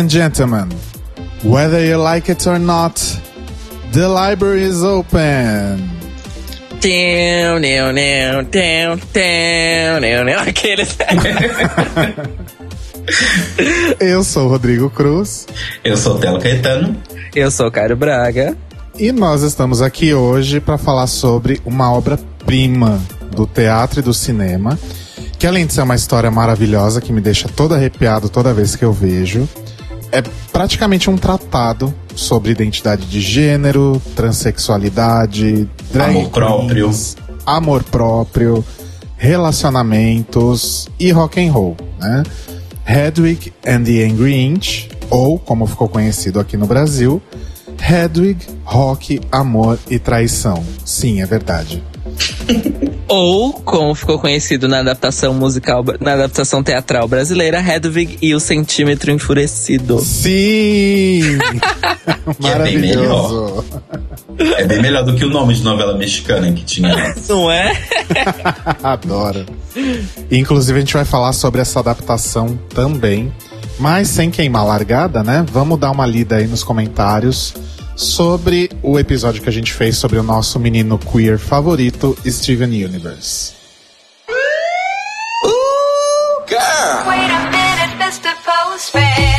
Ladies and gentlemen, whether you like it or not, the library is open. Neu, neu, teu, teu, neu, neu. Aqueles. Eu sou o Rodrigo Cruz. Eu sou o Telo Caetano. Eu sou o Caio Braga. E nós estamos aqui hoje para falar sobre uma obra-prima do teatro e do cinema, que além de ser uma história maravilhosa que me deixa todo arrepiado toda vez que eu vejo, é praticamente um tratado sobre identidade de gênero, transexualidade, drag Amor próprio. amor próprio, relacionamentos e rock and roll, né? Hedwig and the Angry Inch, ou como ficou conhecido aqui no Brasil, Hedwig, Rock, Amor e Traição. Sim, é verdade. Ou, como ficou conhecido na adaptação musical, na adaptação teatral brasileira, Hedwig e o Centímetro Enfurecido. Sim! Que é bem Maravilhoso. É bem melhor do que o nome de novela mexicana que tinha. Não é? Adoro. Inclusive, a gente vai falar sobre essa adaptação também. Mas sem queimar a largada, né? Vamos dar uma lida aí nos comentários sobre o episódio que a gente fez sobre o nosso menino queer favorito, Steven Universe. Minute. Postman.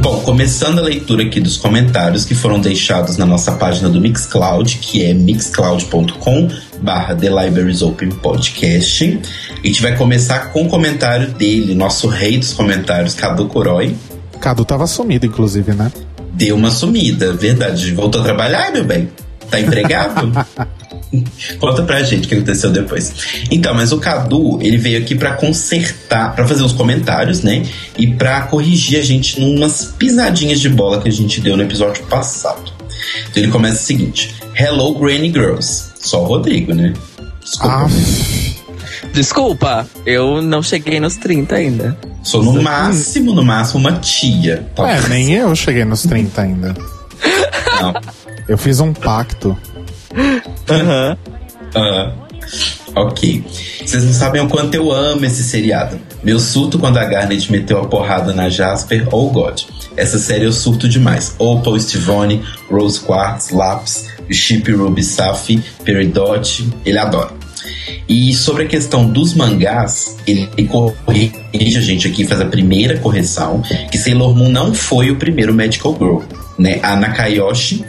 Bom, começando a leitura aqui dos comentários que foram deixados na nossa página do Mixcloud, que é mixcloud.com barra The Libraries Open Podcast. A gente vai começar com o comentário dele, nosso rei dos comentários, Cadu Coroi. Cadu tava sumido, inclusive, né? Deu uma sumida, verdade. Voltou a trabalhar, meu bem? Tá empregado? Conta pra gente o que aconteceu depois. Então, mas o Cadu, ele veio aqui pra consertar, pra fazer os comentários, né? E pra corrigir a gente numas pisadinhas de bola que a gente deu no episódio passado. Então ele começa o seguinte: Hello, Granny Girls. Só o Rodrigo, né? Desculpa. Ah, Desculpa, eu não cheguei nos 30 ainda. Sou no máximo, no máximo, uma tia. é, talvez. nem eu cheguei nos 30 ainda. Não. Eu fiz um pacto. Aham. Ah, ok. Vocês não sabem o quanto eu amo esse seriado. Meu surto quando a Garnet meteu a porrada na Jasper ou God. Essa série eu surto demais. Opal, Stivone, Rose Quartz, Laps, Chip Ruby Safi, Peridot, ele adora. E sobre a questão dos mangás, ele corrige a gente aqui, faz a primeira correção, que Sailor Moon não foi o primeiro Magical Girl. Né? A Nakayoshi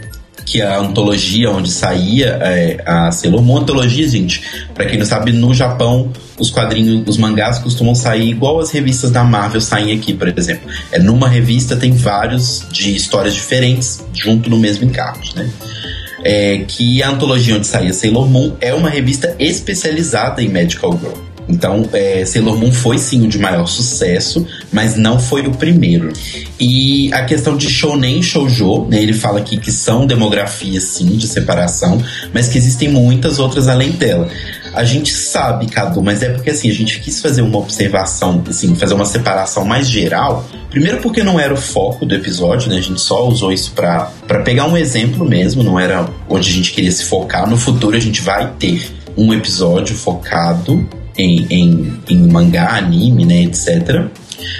que é a antologia onde saía é, a Sailor Moon. Antologia, gente, pra quem não sabe, no Japão os quadrinhos, os mangás costumam sair igual as revistas da Marvel saem aqui, por exemplo. É numa revista tem vários de histórias diferentes junto no mesmo encarte, né? É, que a antologia onde saía Sailor Moon é uma revista especializada em Magical Girl. Então, é, Sailor Moon foi sim o de maior sucesso, mas não foi o primeiro. E a questão de shounen e shoujo, né, ele fala aqui que são demografias sim de separação, mas que existem muitas outras além dela. A gente sabe, Cadu, mas é porque assim, a gente quis fazer uma observação, assim, fazer uma separação mais geral. Primeiro porque não era o foco do episódio, né? A gente só usou isso pra pegar um exemplo mesmo, não era onde a gente queria se focar. No futuro a gente vai ter um episódio focado em, em, em mangá, anime, né, etc.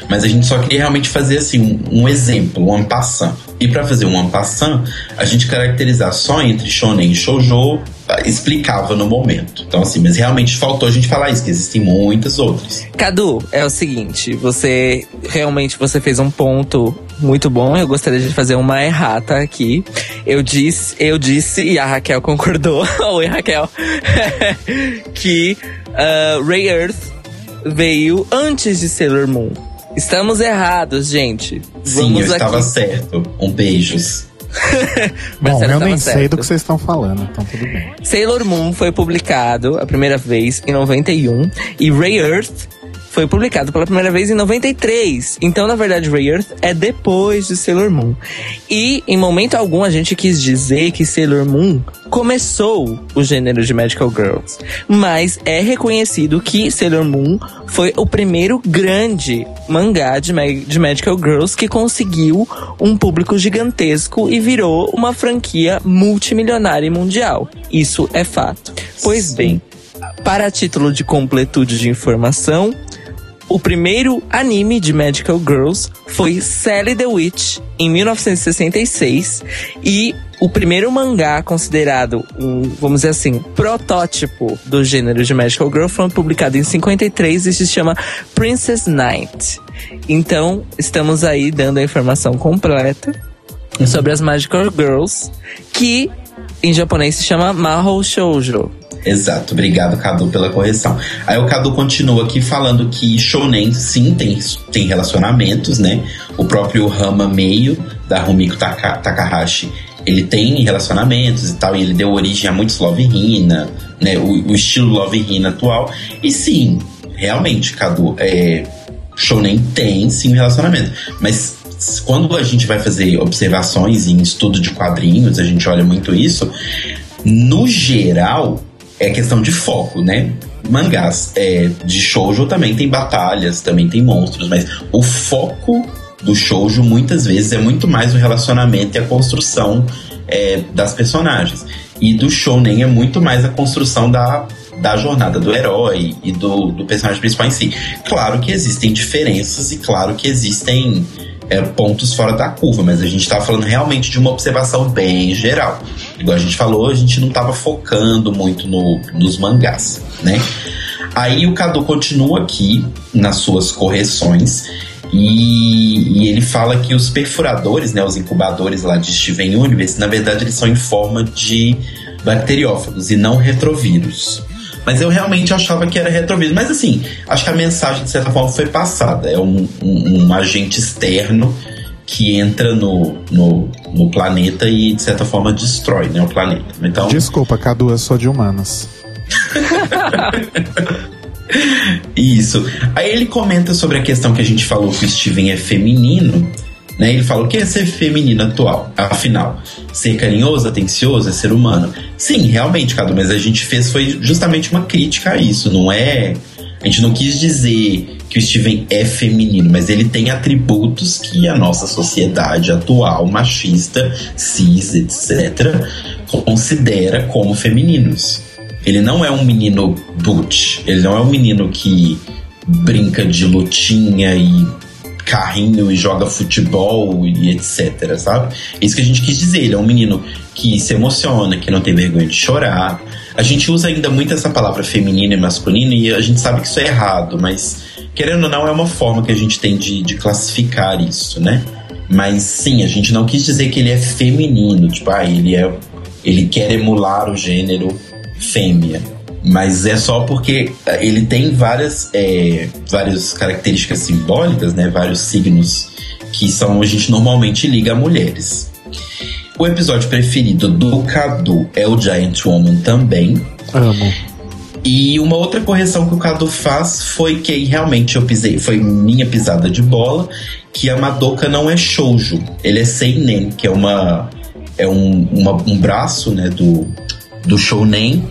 Mas a gente só queria realmente fazer assim um, um exemplo, um ampassant. E para fazer um ampassant, a gente caracterizar só entre shonen e shoujo ah, explicava no momento. Então assim, mas realmente faltou a gente falar isso, que existem muitas outras. Cadu, é o seguinte, você realmente você fez um ponto muito bom. Eu gostaria de fazer uma errata aqui. Eu disse, eu disse e a Raquel concordou. Oi, Raquel. que uh, Ray Earth veio antes de Sailor Moon. Estamos errados, gente. Sim, Vamos eu estava aqui. certo. Um beijos. Bom, eu nem tava sei certo. do que vocês estão falando, então tudo bem. Sailor Moon foi publicado a primeira vez em 91 e Ray Earth foi publicado pela primeira vez em 93. Então, na verdade, Ray Earth é depois de Sailor Moon. E, em momento algum, a gente quis dizer que Sailor Moon começou o gênero de Magical Girls. Mas é reconhecido que Sailor Moon foi o primeiro grande mangá de, ma- de Magical Girls que conseguiu um público gigantesco e virou uma franquia multimilionária e mundial. Isso é fato. Pois bem, para título de completude de informação, o primeiro anime de Magical Girls foi Sally the Witch, em 1966. E o primeiro mangá considerado um, vamos dizer assim, protótipo do gênero de Magical Girl foi publicado em 53 e se chama Princess Knight. Então, estamos aí dando a informação completa sobre as Magical Girls, que em japonês se chama Mahou Shoujo. Exato, obrigado Cadu pela correção. Aí o Cadu continua aqui falando que Shonen sim tem, tem relacionamentos, né? O próprio Rama Meio da Rumiko Taka, Takahashi, ele tem relacionamentos e tal, e ele deu origem a muitos Love Hina, né? O, o estilo Love Hina atual. E sim, realmente, Cadu, é, Shonen tem sim relacionamento, mas quando a gente vai fazer observações em estudo de quadrinhos, a gente olha muito isso. No geral, é questão de foco, né? Mangás é, de shoujo também tem batalhas, também tem monstros, mas o foco do shoujo muitas vezes é muito mais o relacionamento e a construção é, das personagens. E do shounen é muito mais a construção da, da jornada do herói e do, do personagem principal em si. Claro que existem diferenças e claro que existem é, pontos fora da curva, mas a gente estava falando realmente de uma observação bem geral. Igual a gente falou, a gente não estava focando muito no, nos mangás, né? Aí o Cadu continua aqui nas suas correções e, e, ele fala que os perfuradores, né, os incubadores lá de Steven Universe, na verdade eles são em forma de bacteriófagos e não retrovírus. Mas eu realmente achava que era retrovírus. Mas assim, acho que a mensagem, de certa forma, foi passada. É um, um, um agente externo que entra no, no, no, planeta e, de certa forma, destrói né, o planeta. Então... Desculpa, Cadu, eu sou de humanas. Isso. Aí ele comenta sobre a questão que a gente falou que o Steven é feminino. Né? Ele fala o que é ser feminino atual, afinal. Ser carinhoso, atencioso, é ser humano. Sim, realmente, Cadu, mas a gente fez foi justamente uma crítica a isso, não é. A gente não quis dizer que o Steven é feminino, mas ele tem atributos que a nossa sociedade atual, machista, cis, etc., considera como femininos. Ele não é um menino butch, ele não é um menino que brinca de lutinha e carrinho e joga futebol e etc, sabe? Isso que a gente quis dizer. Ele é um menino que se emociona, que não tem vergonha de chorar. A gente usa ainda muito essa palavra feminino e masculino e a gente sabe que isso é errado, mas querendo ou não, é uma forma que a gente tem de, de classificar isso, né? Mas sim, a gente não quis dizer que ele é feminino, tipo, ah, ele é. Ele quer emular o gênero fêmea. Mas é só porque eh, ele tem várias, é, várias características simbólicas, né? Vários signos que são a gente normalmente liga a mulheres. O episódio preferido do Cadu é o Giant Woman também. Amo. E uma outra correção que o Cadu faz foi que realmente eu pisei, foi minha pisada de bola, que a Madoka não é shoujo, ele é seinen, que é uma é um, uma, um braço, né, do do shounen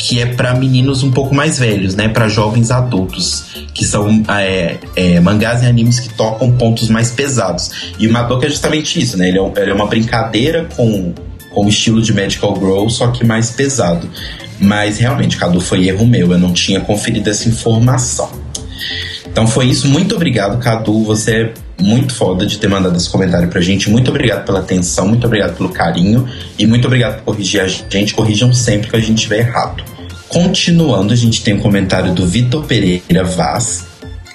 que é para meninos um pouco mais velhos, né? Para jovens adultos, que são é, é, mangás e animes que tocam pontos mais pesados. E o Madoka é justamente isso, né? Ele é, ele é uma brincadeira com, com o estilo de Magical Girl, só que mais pesado. Mas realmente, Cadu, foi erro meu, eu não tinha conferido essa informação. Então foi isso, muito obrigado, Cadu. Você é muito foda de ter mandado esse comentário pra gente. Muito obrigado pela atenção, muito obrigado pelo carinho e muito obrigado por corrigir a gente. Corrijam sempre que a gente estiver errado. Continuando, a gente tem um comentário do Vitor Pereira Vaz,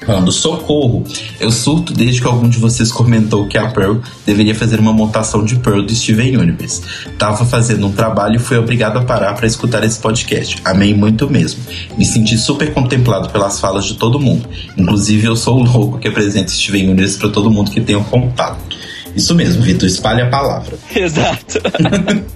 falando: Socorro! Eu surto desde que algum de vocês comentou que a Pearl deveria fazer uma montação de Pearl do Steven Universe. Tava fazendo um trabalho e fui obrigado a parar para escutar esse podcast. Amei muito mesmo. Me senti super contemplado pelas falas de todo mundo. Inclusive, eu sou o louco que apresenta Steven Universe para todo mundo que tem um contato. Isso mesmo, Vitor, espalhe a palavra. Exato.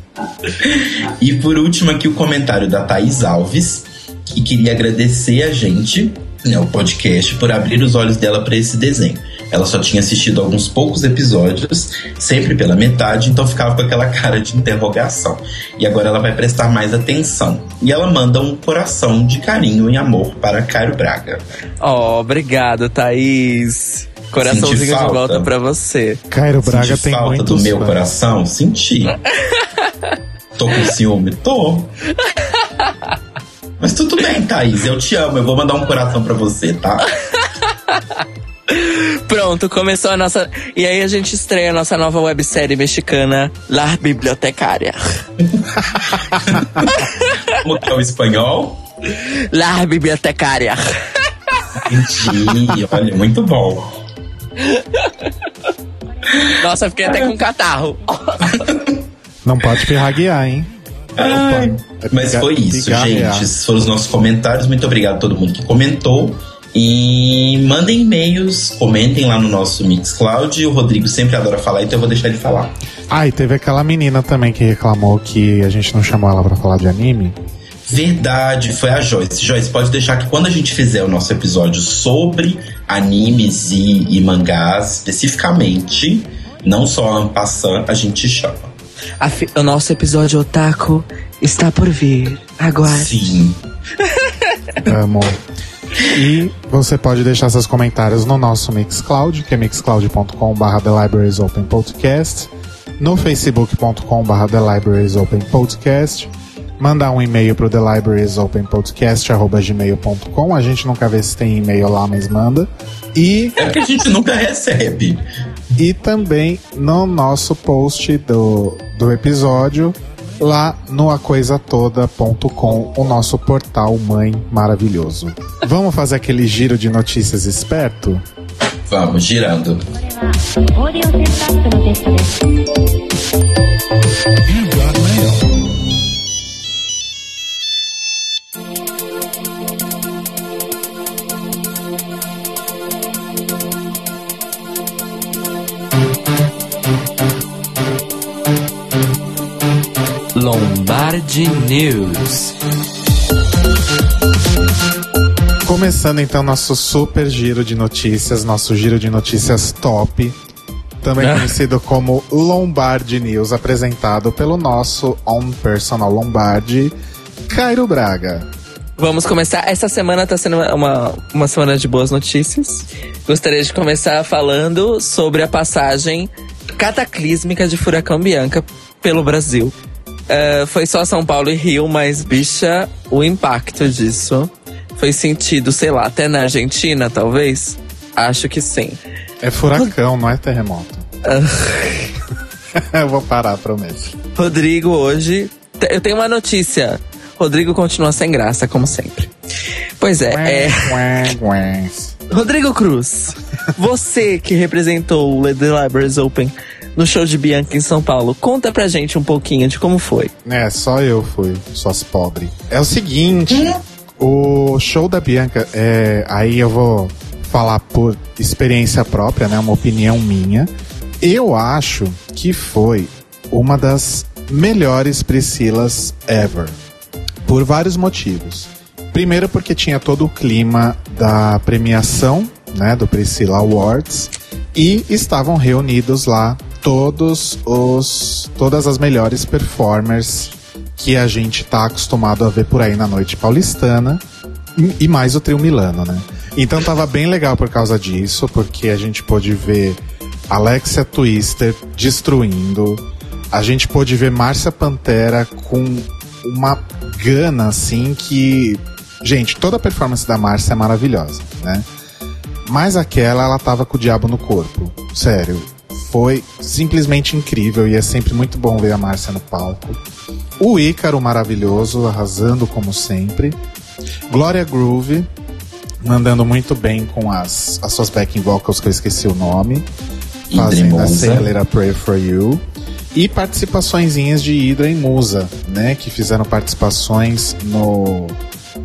e por último, aqui o comentário da Thaís Alves, que queria agradecer a gente, né, o podcast, por abrir os olhos dela para esse desenho. Ela só tinha assistido alguns poucos episódios, sempre pela metade, então ficava com aquela cara de interrogação. E agora ela vai prestar mais atenção. E ela manda um coração de carinho e amor para Cairo Braga. Oh, obrigado, Thaís. Coraçãozinho de volta pra você. Cairo Braga Senti tem falta do meu fãs. coração? Senti. Tô com ciúme? Tô. Mas tudo bem, Thaís. Eu te amo. Eu vou mandar um coração pra você, tá? Pronto, começou a nossa. E aí a gente estreia a nossa nova websérie mexicana, La Bibliotecária. Como que é o espanhol? La Bibliotecária. Entendi. Olha, muito bom. Nossa, fiquei até com catarro. Não pode pirraguear, hein? Ai, É mas foi isso, gente. Esses foram os nossos comentários. Muito obrigado a todo mundo que comentou. E mandem e-mails, comentem lá no nosso Mixcloud. O Rodrigo sempre adora falar, então eu vou deixar ele falar. Ah, e teve aquela menina também que reclamou que a gente não chamou ela pra falar de anime. Verdade, foi a Joyce. Joyce, pode deixar que quando a gente fizer o nosso episódio sobre animes e, e mangás, especificamente, não só en passant, a gente chama. A fi- O nosso episódio Otaku está por vir. Aguarde. Sim. Amo. E você pode deixar seus comentários no nosso Mixcloud, que é mixcloud.com.br The Libraries Open Podcast, no facebook.com.br The Libraries Open Podcast, mandar um e-mail pro The Libraries Open Podcast, arroba gmail.com. A gente nunca vê se tem e-mail lá, mas manda. E É porque a gente nunca recebe. E também no nosso post do, do episódio, lá no acoisatoda.com, o nosso portal mãe maravilhoso. Vamos fazer aquele giro de notícias esperto? Vamos, girando. オ Lombard News. Começando então nosso super giro de notícias, nosso giro de notícias top, também ah. conhecido como Lombardi News, apresentado pelo nosso on personal Lombardi, Cairo Braga. Vamos começar. Essa semana está sendo uma, uma semana de boas notícias. Gostaria de começar falando sobre a passagem cataclísmica de Furacão Bianca pelo Brasil. É, foi só São Paulo e Rio, mas, bicha, o impacto disso foi sentido, sei lá, até na Argentina, talvez? Acho que sim. É furacão, não é terremoto. Eu vou parar, prometo. Rodrigo hoje. Eu tenho uma notícia. Rodrigo continua sem graça, como sempre. Pois é, é. Ué, ué. Rodrigo Cruz, você que representou o The Libraries Open no show de Bianca em São Paulo, conta pra gente um pouquinho de como foi. É, só eu fui, suas pobres. É o seguinte, o show da Bianca, é, aí eu vou falar por experiência própria, né, uma opinião minha. Eu acho que foi uma das melhores Priscilas ever, por vários motivos. Primeiro porque tinha todo o clima da premiação, né, do Priscilla Awards, e estavam reunidos lá todos os todas as melhores performers que a gente tá acostumado a ver por aí na noite paulistana e- e mais o trio Milano, né? Então tava bem legal por causa disso, porque a gente pôde ver Alexia Twister destruindo, a gente pôde ver Márcia Pantera com uma gana assim que, gente, toda a performance da Márcia é maravilhosa, né? Mas aquela, ela tava com o diabo no corpo. Sério. Foi simplesmente incrível e é sempre muito bom ver a Márcia no palco. O Ícaro maravilhoso, arrasando como sempre. Glória Groove, mandando muito bem com as, as suas backing vocals, que eu esqueci o nome. Fazendo a Little Prayer for You. E participaçõezinhas de Hydra e Musa, né? Que fizeram participações no,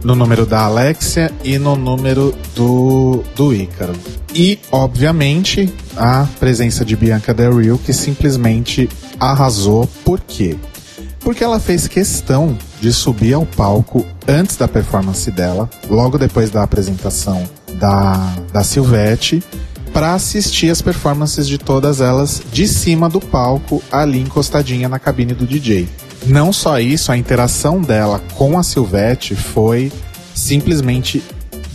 no número da Alexia e no número do, do Ícaro. E, obviamente, a presença de Bianca Del Rio, que simplesmente arrasou. Por quê? Porque ela fez questão de subir ao palco antes da performance dela, logo depois da apresentação da, da Silvete, para assistir as performances de todas elas de cima do palco, ali encostadinha na cabine do DJ. Não só isso, a interação dela com a Silvete foi simplesmente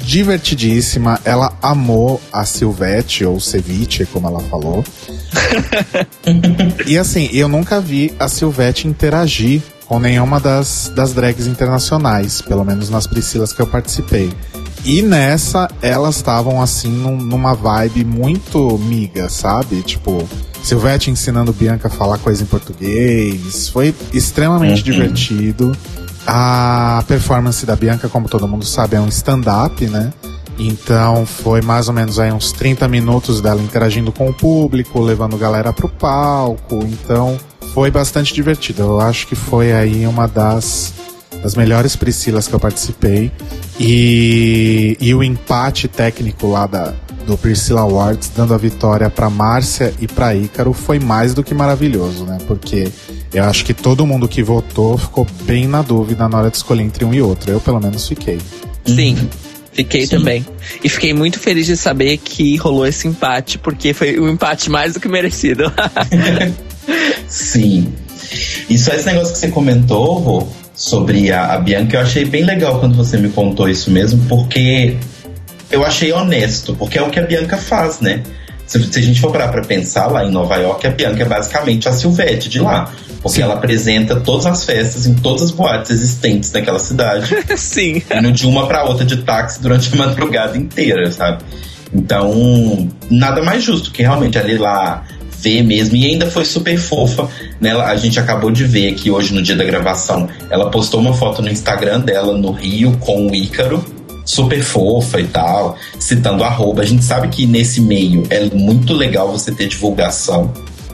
divertidíssima. Ela amou a Silvete, ou Ceviche, como ela falou. e assim, eu nunca vi a Silvete interagir com nenhuma das, das drags internacionais, pelo menos nas Priscilas que eu participei. E nessa, elas estavam assim num- numa vibe muito miga, sabe? Tipo, Silvete ensinando Bianca a falar coisa em português. Foi extremamente Uhum. divertido. A performance da Bianca, como todo mundo sabe, é um stand-up, né? Então foi mais ou menos aí uns 30 minutos dela interagindo com o público, levando galera pro palco. Então foi bastante divertido. Eu acho que foi aí uma das, das melhores Priscilas que eu participei. E, e o empate técnico lá da, do Priscilla Awards, dando a vitória pra Márcia e pra Ícaro, foi mais do que maravilhoso, né? Porque eu acho que todo mundo que votou ficou bem na dúvida na hora de escolher entre um e outro. Eu, pelo menos, fiquei. Sim. Fiquei Sim. também. E fiquei muito feliz de saber que rolou esse empate, porque foi um empate mais do que merecido. Sim. E só esse negócio que você comentou, Rô, sobre a, a Bianca, eu achei bem legal quando você me contou isso mesmo, porque eu achei honesto, porque é o que a Bianca faz, né? Se, se a gente for parar pra pensar lá em Nova York, a Bianca é basicamente a Silvete de lá. Porque ela apresenta todas as festas em todas as boates existentes naquela cidade. Sim. indo de uma pra outra de táxi durante a madrugada inteira, sabe? Então, nada mais justo que realmente ali lá ver mesmo. E ainda foi super fofa, né? A gente acabou de ver aqui hoje no dia da gravação. Ela postou uma foto no Instagram dela no Rio com o Ícaro. Super fofa e tal, citando arroba. A gente sabe que nesse meio é muito legal você ter divulgação,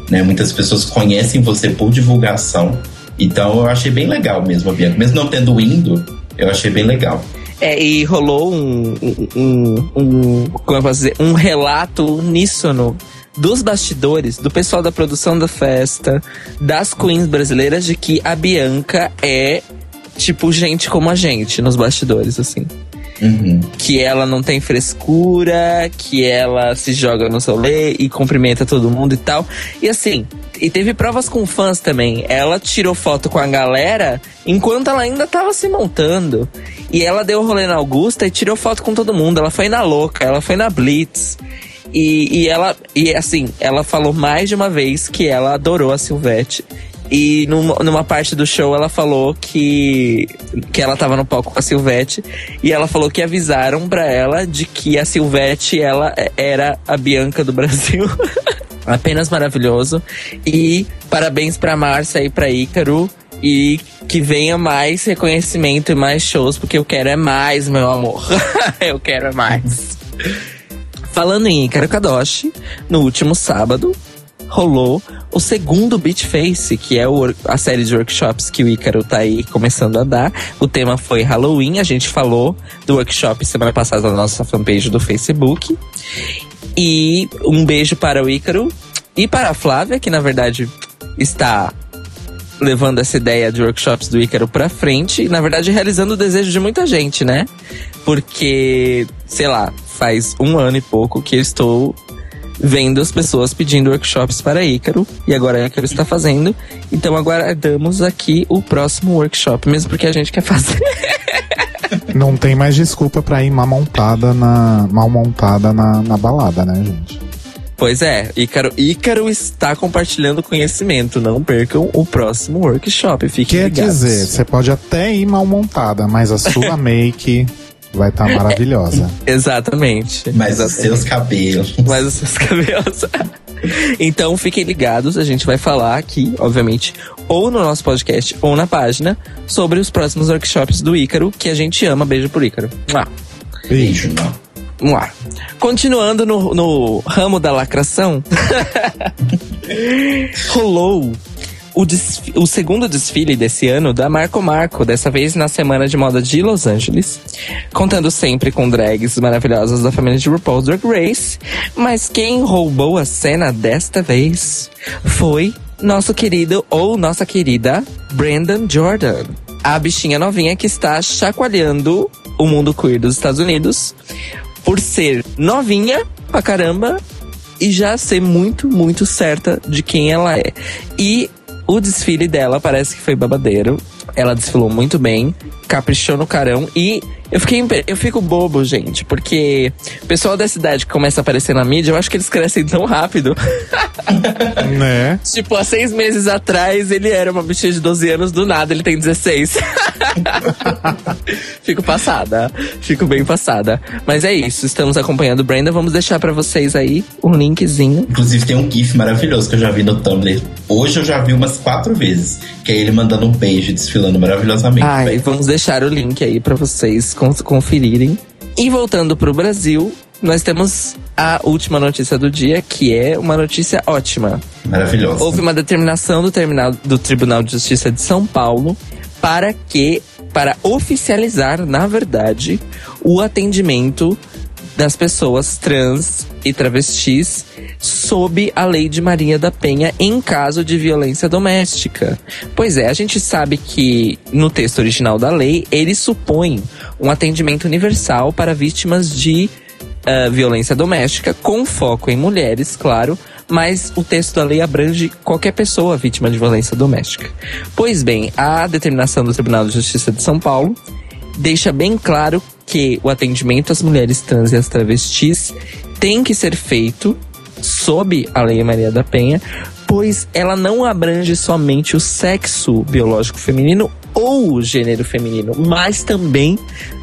né? Muitas pessoas conhecem você por divulgação. Então eu achei bem legal mesmo, a Bianca. Mesmo não tendo indo, eu achei bem legal. É, e rolou um, um, um, como eu posso dizer, um relato uníssono dos bastidores, do pessoal da produção da festa, das queens brasileiras, de que a Bianca é tipo gente como a gente nos bastidores, assim. Uhum. Que ela não tem frescura, que ela se joga no solê e cumprimenta todo mundo e tal. E assim, e teve provas com fãs também. Ela tirou foto com a galera enquanto ela ainda tava se montando. E ela deu rolê na Augusta e tirou foto com todo mundo. Ela foi na louca, ela foi na Blitz. E, e ela, e assim, ela falou mais de uma vez que ela adorou a Silvete. E numa, numa parte do show ela falou que, que ela tava no palco com a Silvete. E ela falou que avisaram pra ela de que a Silvete ela era a Bianca do Brasil. Apenas maravilhoso. E parabéns pra Márcia e pra Ícaro. E que venha mais reconhecimento e mais shows, porque eu quero é mais, meu amor. eu quero é mais. Falando em Ícaro Kadoshi, no último sábado rolou o segundo Beach Face, que é o- a série de workshops que o Ícaro tá aí começando a dar. O tema foi Halloween, a gente falou do workshop semana passada na nossa fanpage do Facebook. E um beijo para o Ícaro e para a Flávia, que na verdade está levando essa ideia de workshops do Ícaro pra frente e, na verdade, realizando o desejo de muita gente, né? Porque, sei lá, faz um ano e pouco que eu estou vendo as pessoas pedindo workshops para Ícaro e agora a Ícaro está fazendo. Então aguardamos aqui o próximo workshop, mesmo porque a gente quer fazer. Não tem mais desculpa pra ir mal montada na, mal montada na, na balada, né, gente? Pois é, Ícaro, Ícaro está compartilhando conhecimento. Não percam o próximo workshop. Fiquem Quer ligados. dizer, você pode até ir mal montada, mas a sua make vai estar maravilhosa. Exatamente. Mas os seus cabelos. Mas os seus cabelos. então fiquem ligados, a gente vai falar aqui, obviamente, ou no nosso podcast ou na página, sobre os próximos workshops do Ícaro, que a gente ama. Beijo pro Ícaro. Mua. Beijo, não. Vamos lá. Continuando no, no ramo da lacração, rolou o, desfi- o segundo desfile desse ano da Marco Marco, dessa vez na Semana de Moda de Los Angeles, contando sempre com drags maravilhosas da família de RuPaul's Drag Race. Mas quem roubou a cena desta vez foi nosso querido ou nossa querida Brandon Jordan. A bichinha novinha que está chacoalhando o mundo queer dos Estados Unidos por ser novinha pra caramba e já ser muito, muito certa de quem ela é. E o desfile dela parece que foi babadeiro. Ela desfilou muito bem. caprichou no carão e eu fiquei eu fico bobo, gente, porque o pessoal da cidade que começa a aparecer na mídia, eu acho que eles crescem tão rápido. Né? tipo, há seis meses atrás ele era uma bichinha de 12 anos, do nada ele tem 16. fico passada, fico bem passada. Mas é isso, estamos acompanhando o Brenda, vamos deixar pra vocês aí um linkzinho. Inclusive tem um GIF maravilhoso que eu já vi no Tumblr. Hoje eu já vi umas quatro vezes. Que é ele mandando um beijo e desfilando maravilhosamente. Ai, bem. vamos deixar o link aí pra vocês conferirem. E voltando pro Brasil, nós temos a última notícia do dia, que é uma notícia ótima. Maravilhosa. Houve uma determinação do, terminal, do Tribunal de Justiça de São Paulo para que, para oficializar, na verdade, o atendimento das pessoas trans e travestis sob a lei de Maria da Penha em caso de violência doméstica. Pois é, a gente sabe que no texto original da lei ele supõe um atendimento universal para vítimas de ah, violência doméstica, com foco em mulheres, claro, mas o texto da lei abrange qualquer pessoa vítima de violência doméstica. Pois bem, a determinação do Tribunal de Justiça de São Paulo deixa bem claro que o atendimento às mulheres trans e às travestis tem que ser feito sob a Lei Maria da Penha, pois ela não abrange somente o sexo biológico feminino ou o gênero feminino, mas também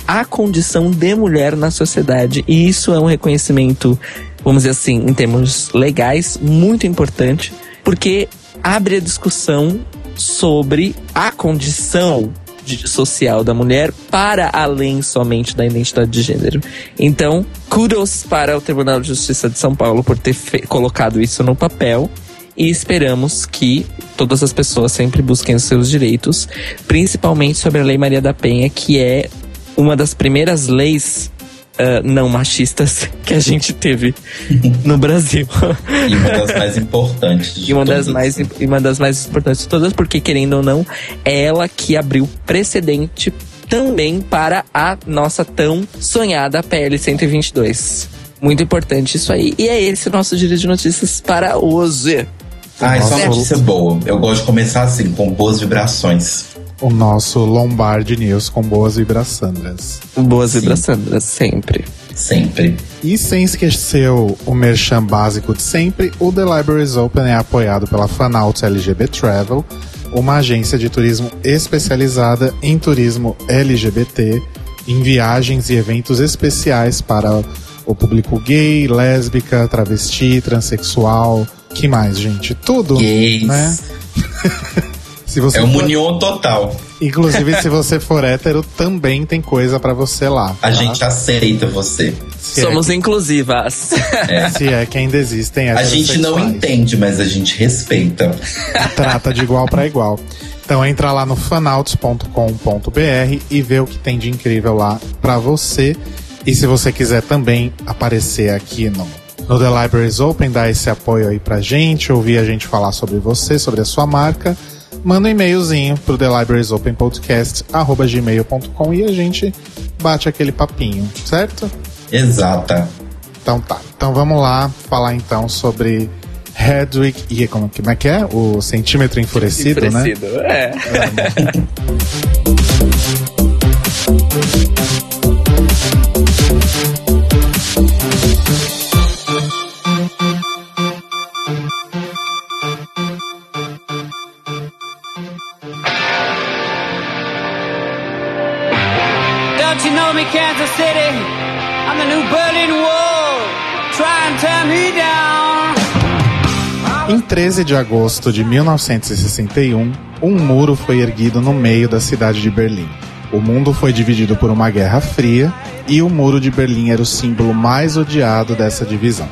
a condição de mulher na sociedade. E isso é um reconhecimento, vamos dizer assim, em termos legais, muito importante, porque abre a discussão sobre a condição social da mulher para além somente da identidade de gênero. Então, kudos para o Tribunal de Justiça de São Paulo por ter colocado isso no papel e esperamos que todas as pessoas sempre busquem os seus direitos, principalmente sobre a Lei Maria da Penha, que é uma das primeiras leis ah, não machistas que a gente teve no Brasil. E uma das mais importantes. de E uma das, todas. mais, e uma das mais importantes de todas, porque querendo ou não, é ela que abriu precedente também para a nossa tão sonhada PL 122. Muito importante isso aí. E é esse o nosso giro de notícias para hoje. Ai, só Nossa. notícia boa. Eu gosto de começar assim, com boas vibrações. O nosso Lombard News com boas vibrações. Boas vibrações, sempre. Sempre. E sem esquecer o, merchan básico de sempre, o The Libraries Open é apoiado pela Fanauts LGB Travel, uma agência de turismo especializada em turismo LGBT, em viagens e eventos especiais para o público gay, lésbica, travesti, transexual. Que mais, gente? Tudo. Gays. Né? Se você É um for- união total. Inclusive, se você for hétero, também tem coisa pra você lá. A tá? gente aceita você. Se Somos inclusivas. é, se é que ainda existem A gente não entende, mas a gente respeita. Trata de igual pra igual. Então entra lá no fanauts.com.br e vê o que tem de incrível lá pra você. E se você quiser também aparecer aqui no, no The Libraries Open, dar esse apoio aí pra gente, ouvir a gente falar sobre você, sobre a sua marca, manda um e-mailzinho pro The Libraries Open Podcast, arroba gmail.com e a gente bate aquele papinho, certo? Exata. Então tá. Então vamos lá falar então sobre Hedwig e como, como é que é? O centímetro enfurecido, né? Enfurecido, É. Em 13 de agosto de 1961, um muro foi erguido no meio da cidade de Berlim. O mundo foi dividido por uma guerra fria e o muro de Berlim era o símbolo mais odiado dessa divisão.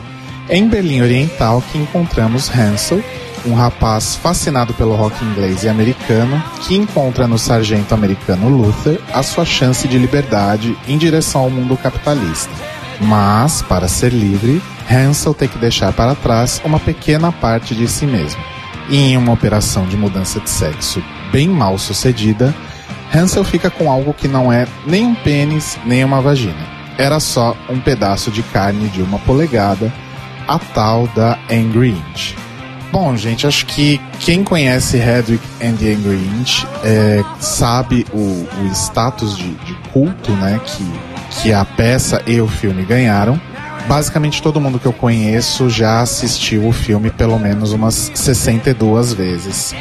É em Berlim Oriental que encontramos Hansel, um rapaz fascinado pelo rock inglês e americano que encontra no sargento americano Luther a sua chance de liberdade em direção ao mundo capitalista. Mas, para ser livre, Hansel tem que deixar para trás uma pequena parte de si mesmo. E em uma operação de mudança de sexo bem mal sucedida, Hansel fica com algo que não é nem um pênis nem uma vagina. Era só um pedaço de carne de uma polegada, a tal da Angry Inch. Bom, gente, acho que quem conhece Hedwig and the Angry Inch é, sabe o, o status de, de culto, né, que, que a peça e o filme ganharam. Basicamente todo mundo que eu conheço já assistiu o filme pelo menos umas 62 vezes.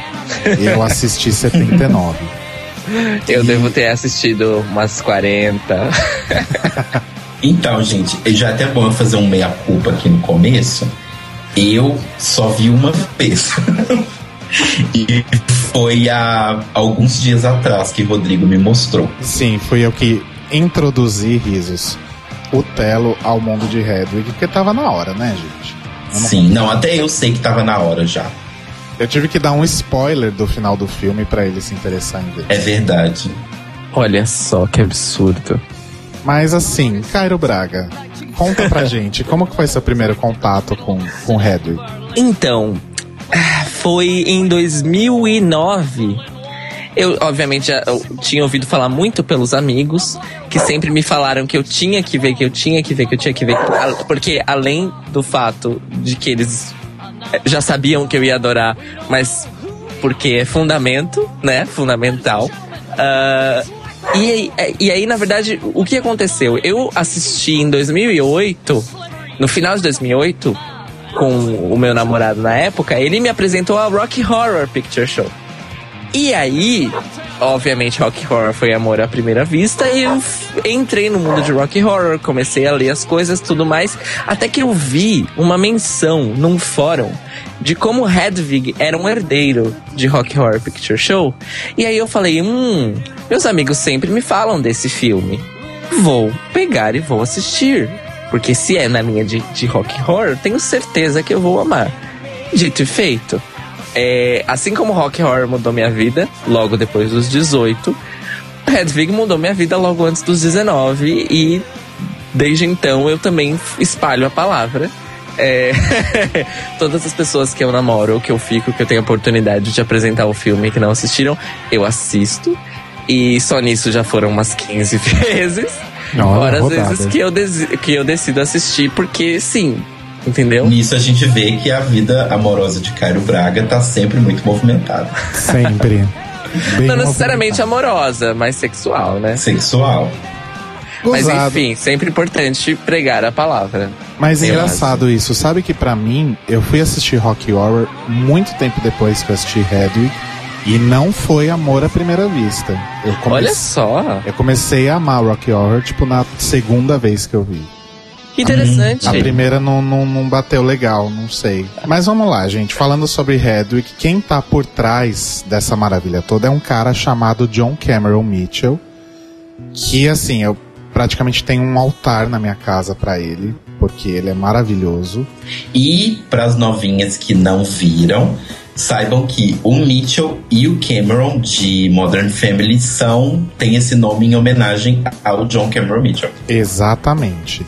Eu assisti 79. Eu devo ter assistido umas 40. Então, gente, já é até bom eu fazer um meia-culpa aqui no começo. Eu só vi uma vez. e foi há alguns dias atrás que Rodrigo me mostrou. Sim, fui eu que introduzi risos. O Telo ao mundo de Hedwig, porque tava na hora, né, gente? Não- Sim, não, até eu sei que tava na hora já. Eu tive que dar um spoiler do final do filme pra ele se interessar em ver. É verdade. Olha só que absurdo. Mas assim, Cairo Braga, conta pra gente, como que foi seu primeiro contato com, com Hedwig? Então, ah, foi em 2009. Eu, obviamente, já eu tinha ouvido falar muito pelos amigos, que sempre me falaram que eu tinha que ver, que eu tinha que ver, que eu tinha que ver. Porque além do fato de que eles eh, já sabiam que eu ia adorar, mas porque é fundamento, né? Fundamental. Ah, e, aí- e aí, na verdade, o que aconteceu? Eu assisti em 2008, no final de 2008, com o meu namorado na época, ele me apresentou a Rock Horror Picture Show. E aí, obviamente, Rock Horror foi amor à primeira vista e eu entrei no mundo de Rock Horror, comecei a ler as coisas, tudo mais, até que eu vi uma menção num fórum de como Hedwig era um herdeiro de Rock Horror Picture Show. E aí eu falei, hum, meus amigos sempre me falam desse filme. Vou pegar e vou assistir. Porque se é na linha de, de rock horror, tenho certeza que eu vou amar. Dito e feito. É, assim como rock horror mudou minha vida, logo depois dos 18, Hedwig mudou minha vida logo antes dos 19 e desde então eu também espalho a palavra. É, todas as pessoas que eu namoro, que eu fico, que eu tenho a oportunidade de apresentar o filme e que não assistiram, eu assisto. E só nisso já foram umas 15 vezes. Olha, Fora as vezes que eu, que eu decido assistir, porque sim, entendeu? Nisso a gente vê que a vida amorosa de Cairo Braga tá sempre muito movimentada. Sempre. Bem Não necessariamente amorosa, mas sexual, né? Sexual. Mas Gozado. enfim, sempre importante pregar a palavra. Mas Eu engraçado isso, sabe que pra mim, eu fui assistir Rock Horror muito tempo depois que eu assisti Hedwig e não foi amor à primeira vista. Eu comecei, Olha só, eu comecei a amar Rock Horror, tipo, na segunda vez que eu vi. Que interessante. A primeira não, não, não bateu legal, não sei. Mas vamos lá, gente. Falando sobre Hedwig, quem tá por trás dessa maravilha toda é um cara chamado John Cameron Mitchell. Que, assim, eu praticamente tenho um altar na minha casa pra ele, porque ele é maravilhoso. E para as novinhas que não viram, saibam que o Mitchell e o Cameron de Modern Family são têm esse nome em homenagem ao John Cameron Mitchell. Exatamente.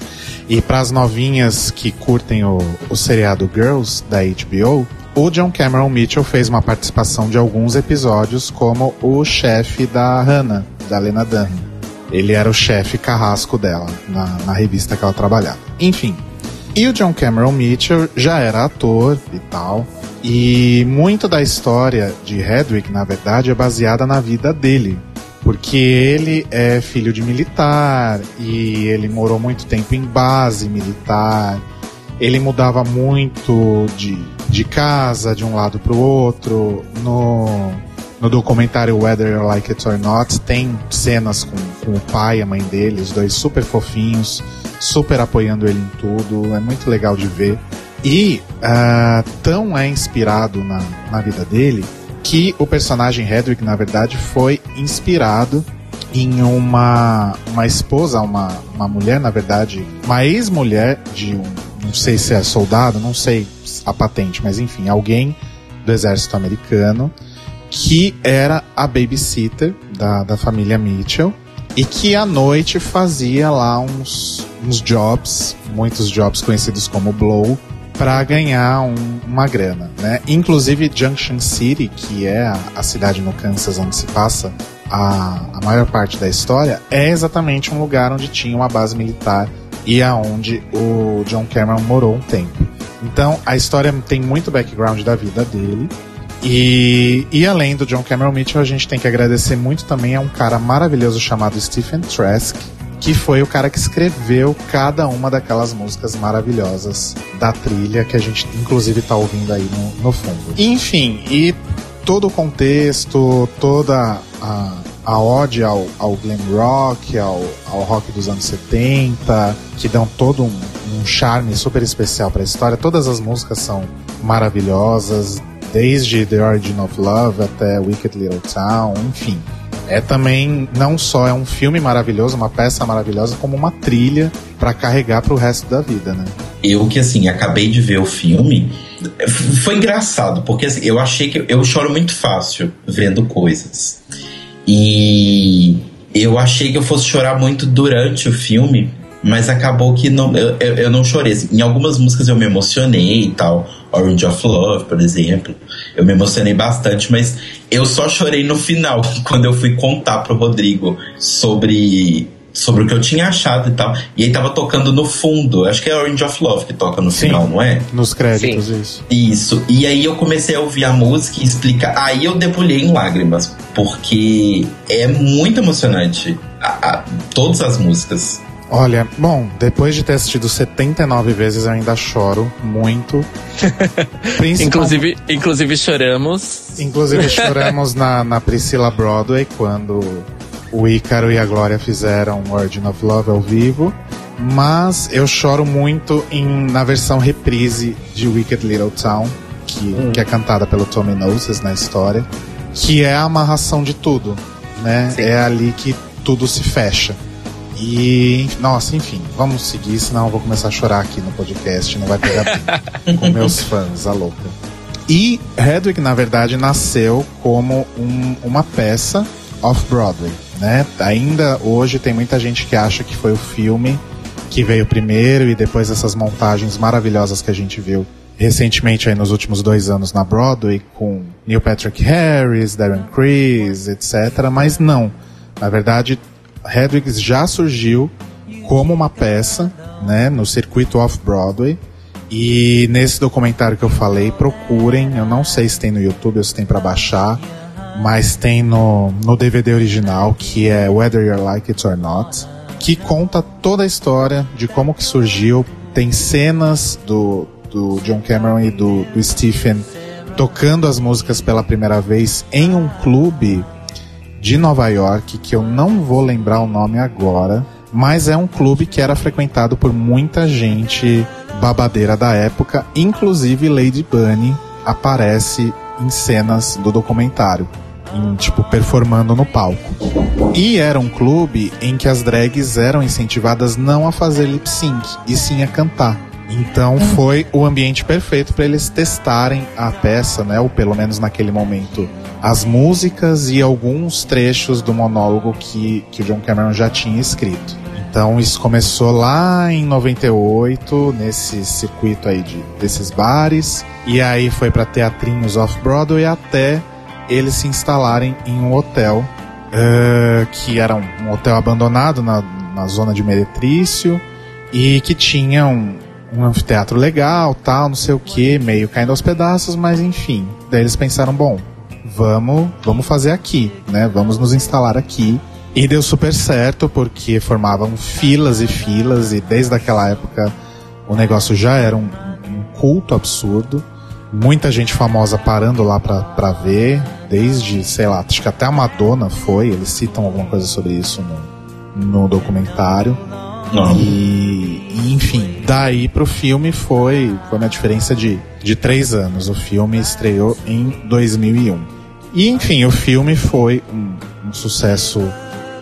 E para as novinhas que curtem o, o seriado Girls da HBO, o John Cameron Mitchell fez uma participação de alguns episódios como o chefe da Hannah, da Lena Dunham. Ele era o chefe carrasco dela na, na revista que ela trabalhava. Enfim. E o John Cameron Mitchell já era ator e tal. E muito da história de Hedwig, na verdade, é baseada na vida dele. Porque ele é filho de militar e ele morou muito tempo em base militar. Ele mudava muito de, de casa, de um lado para o outro. No, no documentário Whether You Like It or Not, tem cenas com, com o pai e a mãe dele, os dois super fofinhos, super apoiando ele em tudo. É muito legal de ver. E ah, tão é inspirado na, na vida dele que o personagem Hedwig, na verdade, foi inspirado em uma, uma esposa, uma, uma mulher, na verdade, uma ex-mulher de um, não sei se é soldado, não sei a patente, mas enfim, alguém do exército americano que era a babysitter da, da família Mitchell e que à noite fazia lá uns, uns jobs, muitos jobs conhecidos como blow, para ganhar um- uma grana, né? Inclusive Junction City, que é a, a cidade no Kansas onde se passa a, a maior parte da história, é exatamente um lugar onde tinha uma base militar e aonde o John Cameron morou um tempo. Então a história tem muito background da vida dele. E, e além do John Cameron Mitchell, a gente tem que agradecer muito também a um cara maravilhoso chamado Stephen Trask, que foi o cara que escreveu cada uma daquelas músicas maravilhosas da trilha que a gente inclusive tá ouvindo aí no, no fundo. Enfim, e todo o contexto, toda a, a ode ao, ao glam rock, ao, ao rock dos anos 70, que dão todo um, um charme super especial para a história. Todas as músicas são maravilhosas, desde The Origin of Love até Wicked Little Town, enfim. É também não só é um filme maravilhoso, uma peça maravilhosa, como uma trilha para carregar pro resto da vida, né? Eu que assim, acabei de ver o filme, foi engraçado, porque assim, eu achei que eu choro muito fácil vendo coisas. E eu achei que eu fosse chorar muito durante o filme, mas acabou que não, eu, eu, eu não chorei. Assim, em algumas músicas eu me emocionei e tal. Orange of Love, por exemplo. Eu me emocionei bastante, mas eu só chorei no final, quando eu fui contar pro Rodrigo sobre sobre o que eu tinha achado e tal. E aí tava tocando no fundo. Acho que é Orange of Love que toca no Sim. final, não é? Nos créditos, isso. Isso. E aí eu comecei a ouvir a música e explicar. Aí eu debulhei em lágrimas, porque é muito emocionante. A- a- todas as músicas. Olha, bom, depois de ter assistido 79 vezes, eu ainda choro muito. Principalmente- Inclusive, inclusive choramos. Inclusive choramos na, na Priscilla Broadway quando o Ícaro e a Glória fizeram Origin of Love ao vivo. Mas eu choro muito em, na versão reprise de Wicked Little Town, que, que é cantada pelo Tommy Knowles na história, que é a amarração de tudo, né? Sim. É ali que tudo se fecha. E, nossa, enfim, vamos seguir, senão eu vou começar a chorar aqui no podcast, não vai pegar bem com meus fãs, a louca. E Hedwig, na verdade, nasceu como um- uma peça off-Broadway, né? Ainda hoje tem muita gente que acha que foi o filme que veio primeiro e depois essas montagens maravilhosas que a gente viu recentemente aí nos últimos dois anos na Broadway com Neil Patrick Harris, Darren Criss, etc. Mas não. Na verdade, Hedwig já surgiu como uma peça, né, no circuito off-Broadway. E nesse documentário que eu falei, procurem. Eu não sei se tem no YouTube ou se tem para baixar, mas tem no, no DVD original, que é Whether You Like It or Not, que conta toda a história de como que surgiu. Tem cenas do, do John Cameron e do, do Stephen tocando as músicas pela primeira vez em um clube de Nova York, que eu não vou lembrar o nome agora, mas é um clube que era frequentado por muita gente babadeira da época, inclusive Lady Bunny aparece em cenas do documentário, em, tipo performando no palco. E era um clube em que as drags eram incentivadas não a fazer lip sync, e sim a cantar. Então foi o ambiente perfeito para eles testarem a peça, né? Ou pelo menos naquele momento, as músicas e alguns trechos do monólogo que, que o John Cameron já tinha escrito. Então isso começou lá em 98, nesse circuito aí de, desses bares, e aí foi para teatrinhos off-Broadway até eles se instalarem em um hotel, eh, que era um, um hotel abandonado na, na zona de Meretrício, e que tinha um, um anfiteatro legal, tal, não sei o que, meio caindo aos pedaços, mas enfim. Daí eles pensaram, bom, vamos, vamos fazer aqui, né? Vamos nos instalar aqui. E deu super certo, porque formavam filas e filas, e desde aquela época o negócio já era um, um culto absurdo. Muita gente famosa parando lá pra, pra ver, desde, sei lá, acho que até a Madonna foi, eles citam alguma coisa sobre isso no, no documentário. E, e, enfim, daí pro filme foi, foi uma diferença de, de três anos. O filme estreou em 2001. E enfim, o filme foi um, um sucesso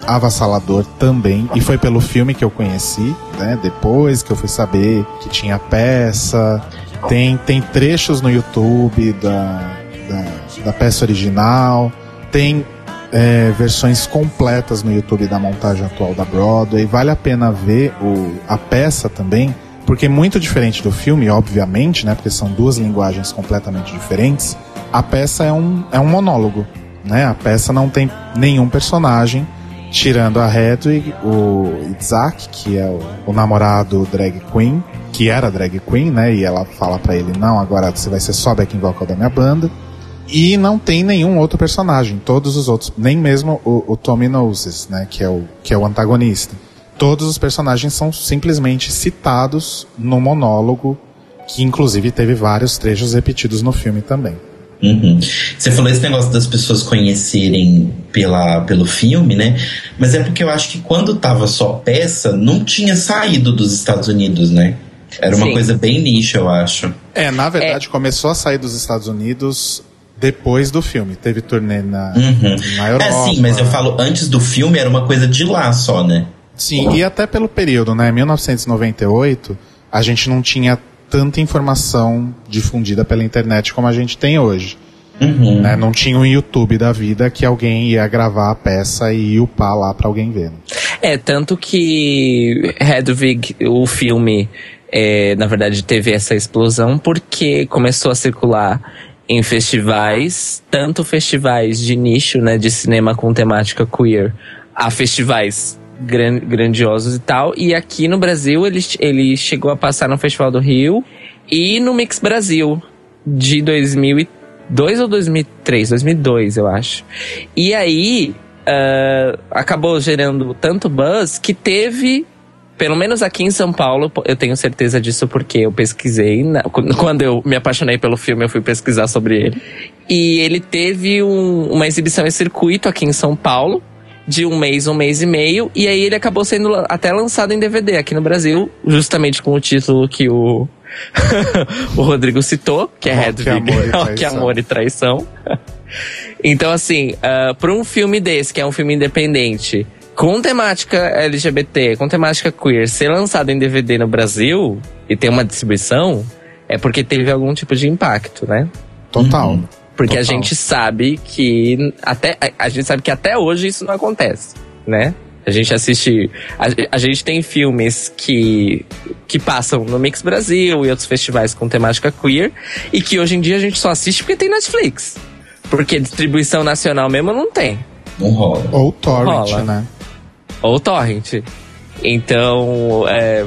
avassalador também. E foi pelo filme que eu conheci, né? Depois que eu fui saber que tinha peça. Tem, tem trechos no YouTube da, da, da peça original. Tem é, versões completas no YouTube da montagem atual da Broadway. Vale a pena ver o, a peça também, porque é muito diferente do filme, obviamente, né? Porque são duas linguagens completamente diferentes. A peça é um, é um monólogo, né? A peça não tem nenhum personagem, tirando a Hedwig, o Isaac, que é o, o namorado drag queen, que era drag queen, né? E ela fala pra ele: Não, agora você vai ser só backing vocal da minha banda. E não tem nenhum outro personagem. Todos os outros, nem mesmo o, o Tommy Noses, né? Que é, o, que é o antagonista. Todos os personagens são simplesmente citados no monólogo, que inclusive teve vários trechos repetidos no filme também. Uhum. Você falou esse negócio das pessoas conhecerem pela, pelo filme, né? Mas é porque eu acho que quando tava só peça, não tinha saído dos Estados Unidos, né? Era uma Sim. coisa bem nicho, eu acho. É, na verdade, começou a sair dos Estados Unidos depois do filme. Teve turnê na, Uhum. na Europa. É sim, mas eu falo, antes do filme era uma coisa de lá só, né? Sim, e até pelo período, né? 1998, a gente não tinha tanta informação difundida pela internet como a gente tem hoje. Uhum. né? Não tinha um YouTube da vida que alguém ia gravar a peça e upar lá pra alguém ver. né? É, tanto que Hedwig, o filme, é, na verdade teve essa explosão porque começou a circular em festivais, tanto festivais de nicho, né, de cinema com temática queer, a festivais gran- grandiosos e tal, e aqui no Brasil ele, ele chegou a passar no Festival do Rio e no Mix Brasil de 2002 ou 2003, 2002 eu acho. E aí ah, acabou gerando tanto buzz que teve, pelo menos aqui em São Paulo, eu tenho certeza disso porque eu pesquisei. na- quando eu me apaixonei pelo filme, eu fui pesquisar sobre ele. E ele teve um- uma exibição em circuito aqui em São Paulo. De um mês, um mês e meio, e aí ele acabou sendo até lançado em DVD aqui no Brasil, justamente com o título que o, o Rodrigo citou, que é Hedwig, Amor e Traição. Amor e Traição. Então, assim, uh, para um filme desse, que é um filme independente, com temática LGBT, com temática queer, ser lançado em DVD no Brasil e ter uma distribuição, é porque teve algum tipo de impacto, né? Total. Uhum. Porque a Total. gente sabe que até a, a gente sabe que até hoje isso não acontece, né? A gente assiste, a, a gente tem filmes que que passam no Mix Brasil e outros festivais com temática queer e que hoje em dia a gente só assiste porque tem Netflix. Porque distribuição nacional mesmo não tem. Não rola. Ou Torrent, Rola. né? Ou Torrent. Então, é,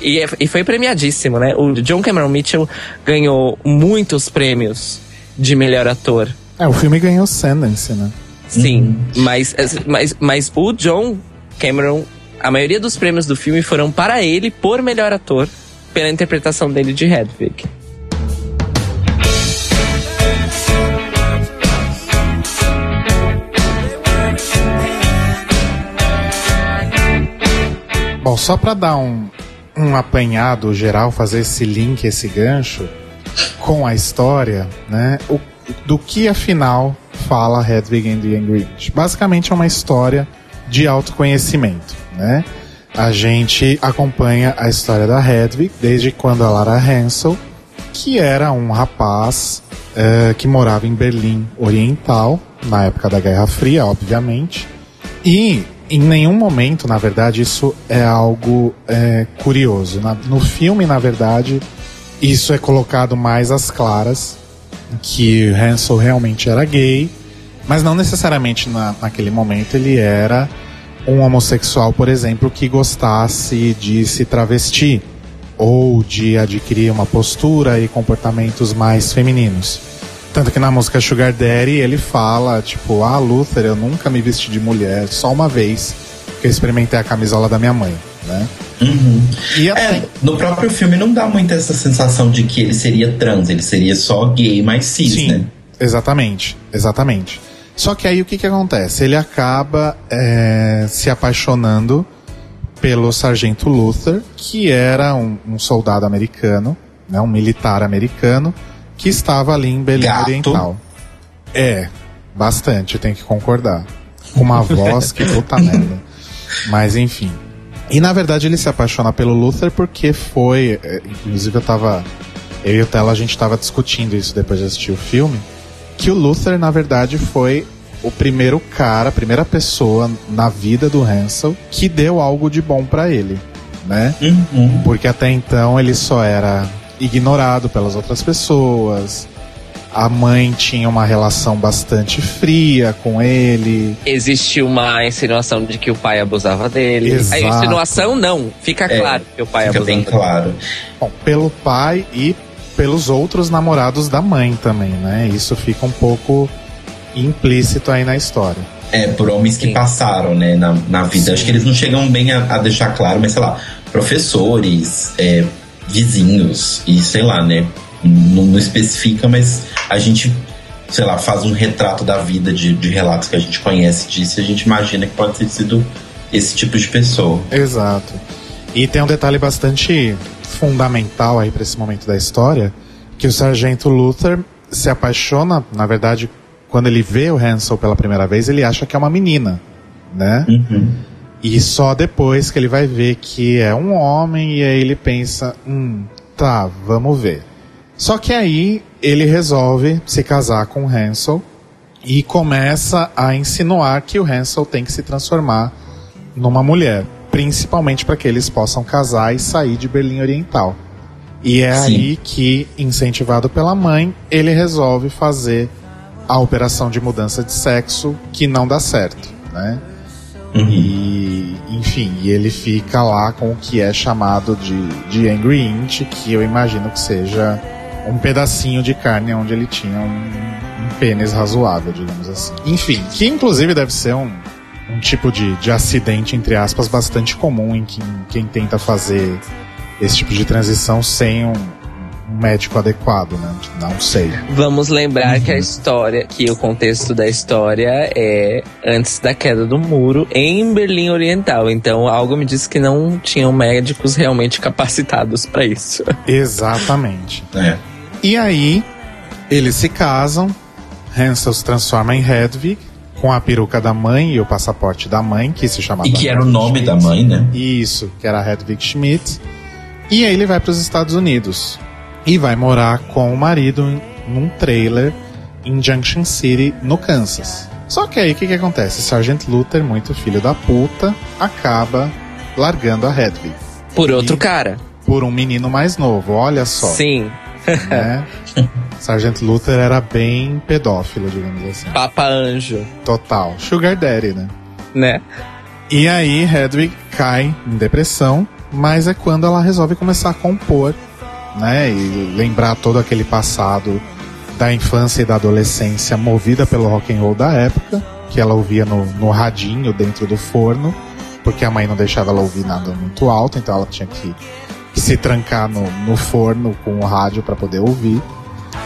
e, é- e foi premiadíssimo, né? O John Cameron Mitchell ganhou muitos prêmios de melhor ator. É, o filme ganhou Sundance, né? Sim, mas, mas, mas o John Cameron, a maioria dos prêmios do filme foram para ele por melhor ator, pela interpretação dele de Hedwig. Bom, só pra dar um, um apanhado geral, fazer esse link, esse gancho com a história, né? O, do que afinal fala Hedwig and the Angry Inch. Basicamente é uma história de autoconhecimento, né? A gente acompanha a história da Hedwig desde quando a Lara Hansel, que era um rapaz eh, que morava em Berlim Oriental, na época da Guerra Fria, obviamente, e em nenhum momento, na verdade, isso é algo é, curioso. Na- no filme, na verdade, isso é colocado mais às claras que Hansel realmente era gay, mas não necessariamente na, naquele momento ele era um homossexual, por exemplo, que gostasse de se travestir ou de adquirir uma postura e comportamentos mais femininos. Tanto que na música Sugar Daddy ele fala, tipo, ah, Luther, eu nunca me vesti de mulher, só uma vez que eu experimentei a camisola da minha mãe, né? Uhum. E até, É, no próprio filme não dá muito essa sensação de que ele seria trans, ele seria só gay mais cis, Sim, né? exatamente, exatamente. Só que aí o que que acontece? Ele acaba é, se apaixonando pelo sargento Luther, que era um, um soldado americano, né, um militar americano, que estava ali em Berlim Gato. Oriental. É, bastante, tenho que concordar. Com uma voz que puta merda. Mas enfim. E na verdade ele se apaixona pelo Luther porque foi. é, inclusive eu tava. Eu e o Tela a gente tava discutindo isso depois de assistir o filme. Que o Luther, na verdade, foi o primeiro cara, a primeira pessoa na vida do Hansel que deu algo de bom pra ele, né? Uhum. Porque até então ele só era ignorado pelas outras pessoas. a mãe tinha uma relação bastante fria com ele. Existe uma insinuação de que o pai abusava dele. Exato. A insinuação não, fica É, claro que o pai Fica abusava bem dele. claro. Bom, pelo pai e pelos outros namorados da mãe também, né? Isso fica um pouco implícito aí na história. É, por homens que Sim. passaram, né, na, na vida. Acho que eles não chegam bem a, a deixar claro, mas sei lá, professores, é, vizinhos e sei lá, né? Não, não especifica, mas a gente, sei lá, faz um retrato da vida de, de relatos que a gente conhece disso e a gente imagina que pode ter sido esse tipo de pessoa. Exato. E tem um detalhe bastante fundamental aí para esse momento da história, que o sargento Luther se apaixona, na verdade, quando ele vê o Hansel pela primeira vez, ele acha que é uma menina, né? Uhum. E só depois que ele vai ver que é um homem e aí ele pensa, hum, tá, vamos ver. Só que aí ele resolve se casar com o Hansel e começa a insinuar que o Hansel tem que se transformar numa mulher, principalmente para que eles possam casar e sair de Berlim Oriental. E é Sim. aí que, incentivado pela mãe, ele resolve fazer a operação de mudança de sexo que não dá certo, né? Uhum. E, enfim, e ele fica lá com o que é chamado de, de Angry Inch, que eu imagino que seja um pedacinho de carne onde ele tinha um, um pênis razoável, digamos assim. Enfim, que inclusive deve ser um, um tipo de, de acidente, entre aspas, bastante comum em quem, quem tenta fazer esse tipo de transição sem um, um médico adequado, né? Não sei. Vamos lembrar que a história, que o contexto da história é antes da queda do muro em Berlim Oriental. Então algo me diz que não tinham médicos realmente capacitados para isso. Exatamente. É. E aí, eles se casam, Hansel se transforma em Hedwig, com a peruca da mãe e o passaporte da mãe, que se chamava. E que era o nome da Schmidt. mãe, né? Isso, que era Hedwig Schmidt. E aí ele vai para os Estados Unidos e vai morar com o marido num trailer em Junction City, no Kansas. Só que aí o que, que acontece? Sargent Luther, muito filho da puta, acaba largando a Hedwig Por outro E- cara. por um menino mais novo. Olha só Sim. né? Sargento Luther era bem pedófilo, digamos assim. Papa Anjo, Total. Sugar Daddy, né? né? E aí, Hedwig cai em depressão, mas é quando ela resolve começar a compor, né? E lembrar todo aquele passado da infância e da adolescência movida pelo rock and roll da época, que ela ouvia no, no radinho dentro do forno, porque a mãe não deixava ela ouvir nada muito alto, então ela tinha que, que se trancar no, no forno com o rádio para poder ouvir.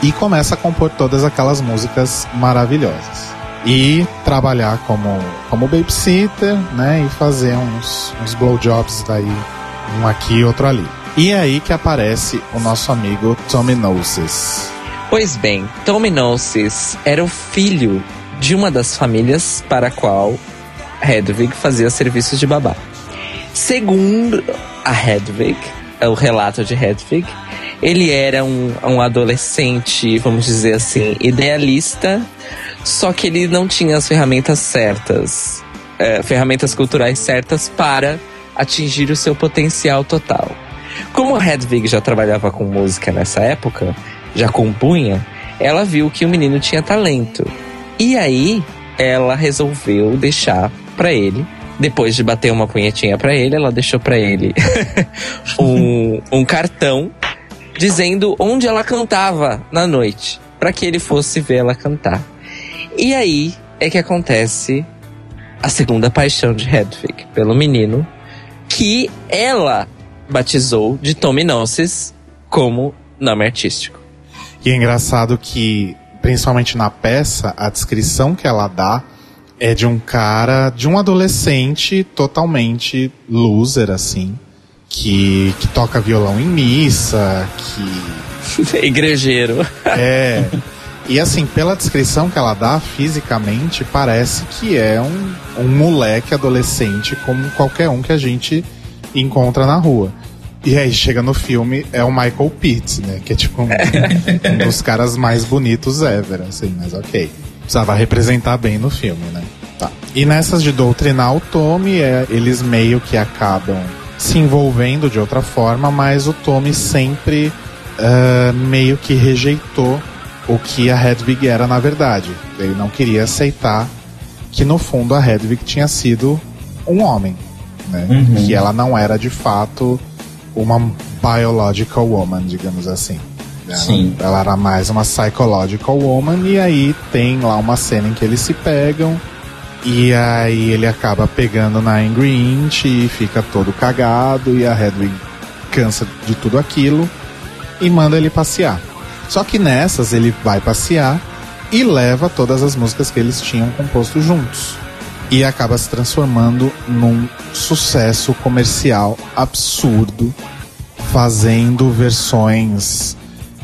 E começa a compor todas aquelas músicas maravilhosas. E trabalhar como, como babysitter, né? E fazer uns, uns blowjobs daí, um aqui e outro ali. E é aí que aparece o nosso amigo Tommy Gnosis. Pois bem, Tommy Gnosis era o filho de uma das famílias para a qual Hedwig fazia serviços de babá. Segundo a Hedwig, é o relato de Hedwig, ele era um, um adolescente, vamos dizer assim, idealista, só que ele não tinha as ferramentas certas, é, ferramentas culturais certas para atingir o seu potencial total. Como Hedwig já trabalhava com música nessa época, já compunha, ela viu que o menino tinha talento. E aí, ela resolveu deixar pra ele, depois de bater uma punhetinha pra ele, ela deixou pra ele um, um cartão dizendo onde ela cantava na noite, pra que ele fosse ver ela cantar. E aí é que acontece a segunda paixão de Hedwig pelo menino, que ela batizou de Tommy Gnosis como nome artístico. E é engraçado que, principalmente na peça, a descrição que ela dá é de um cara, de um adolescente totalmente loser, assim, que, que toca violão em missa, que Igrejeiro. É. E assim, pela descrição que ela dá fisicamente, parece que é um, um moleque adolescente como qualquer um que a gente encontra na rua. E aí chega no filme, é o Michael Pitt, né? Que é tipo um, um dos caras mais bonitos ever, assim, mas ok. Precisava representar bem no filme, né? Tá. E nessas de doutrinar o Tommy, é, eles meio que acabam se envolvendo de outra forma, mas o Tommy sempre ah, meio que rejeitou o que a Hedwig era na verdade. Ele não queria aceitar que no fundo a Hedwig tinha sido um homem, né? Uhum. Que ela não era de fato uma biological woman, digamos assim. Ela, Sim. ela era mais uma psychological woman e aí tem lá uma cena em que eles se pegam e aí ele acaba pegando na Angry Inch e fica todo cagado e a Hedwig cansa de tudo aquilo e manda ele passear. Só que nessas ele vai passear e leva todas as músicas que eles tinham composto juntos. E acaba se transformando num sucesso comercial absurdo, fazendo versões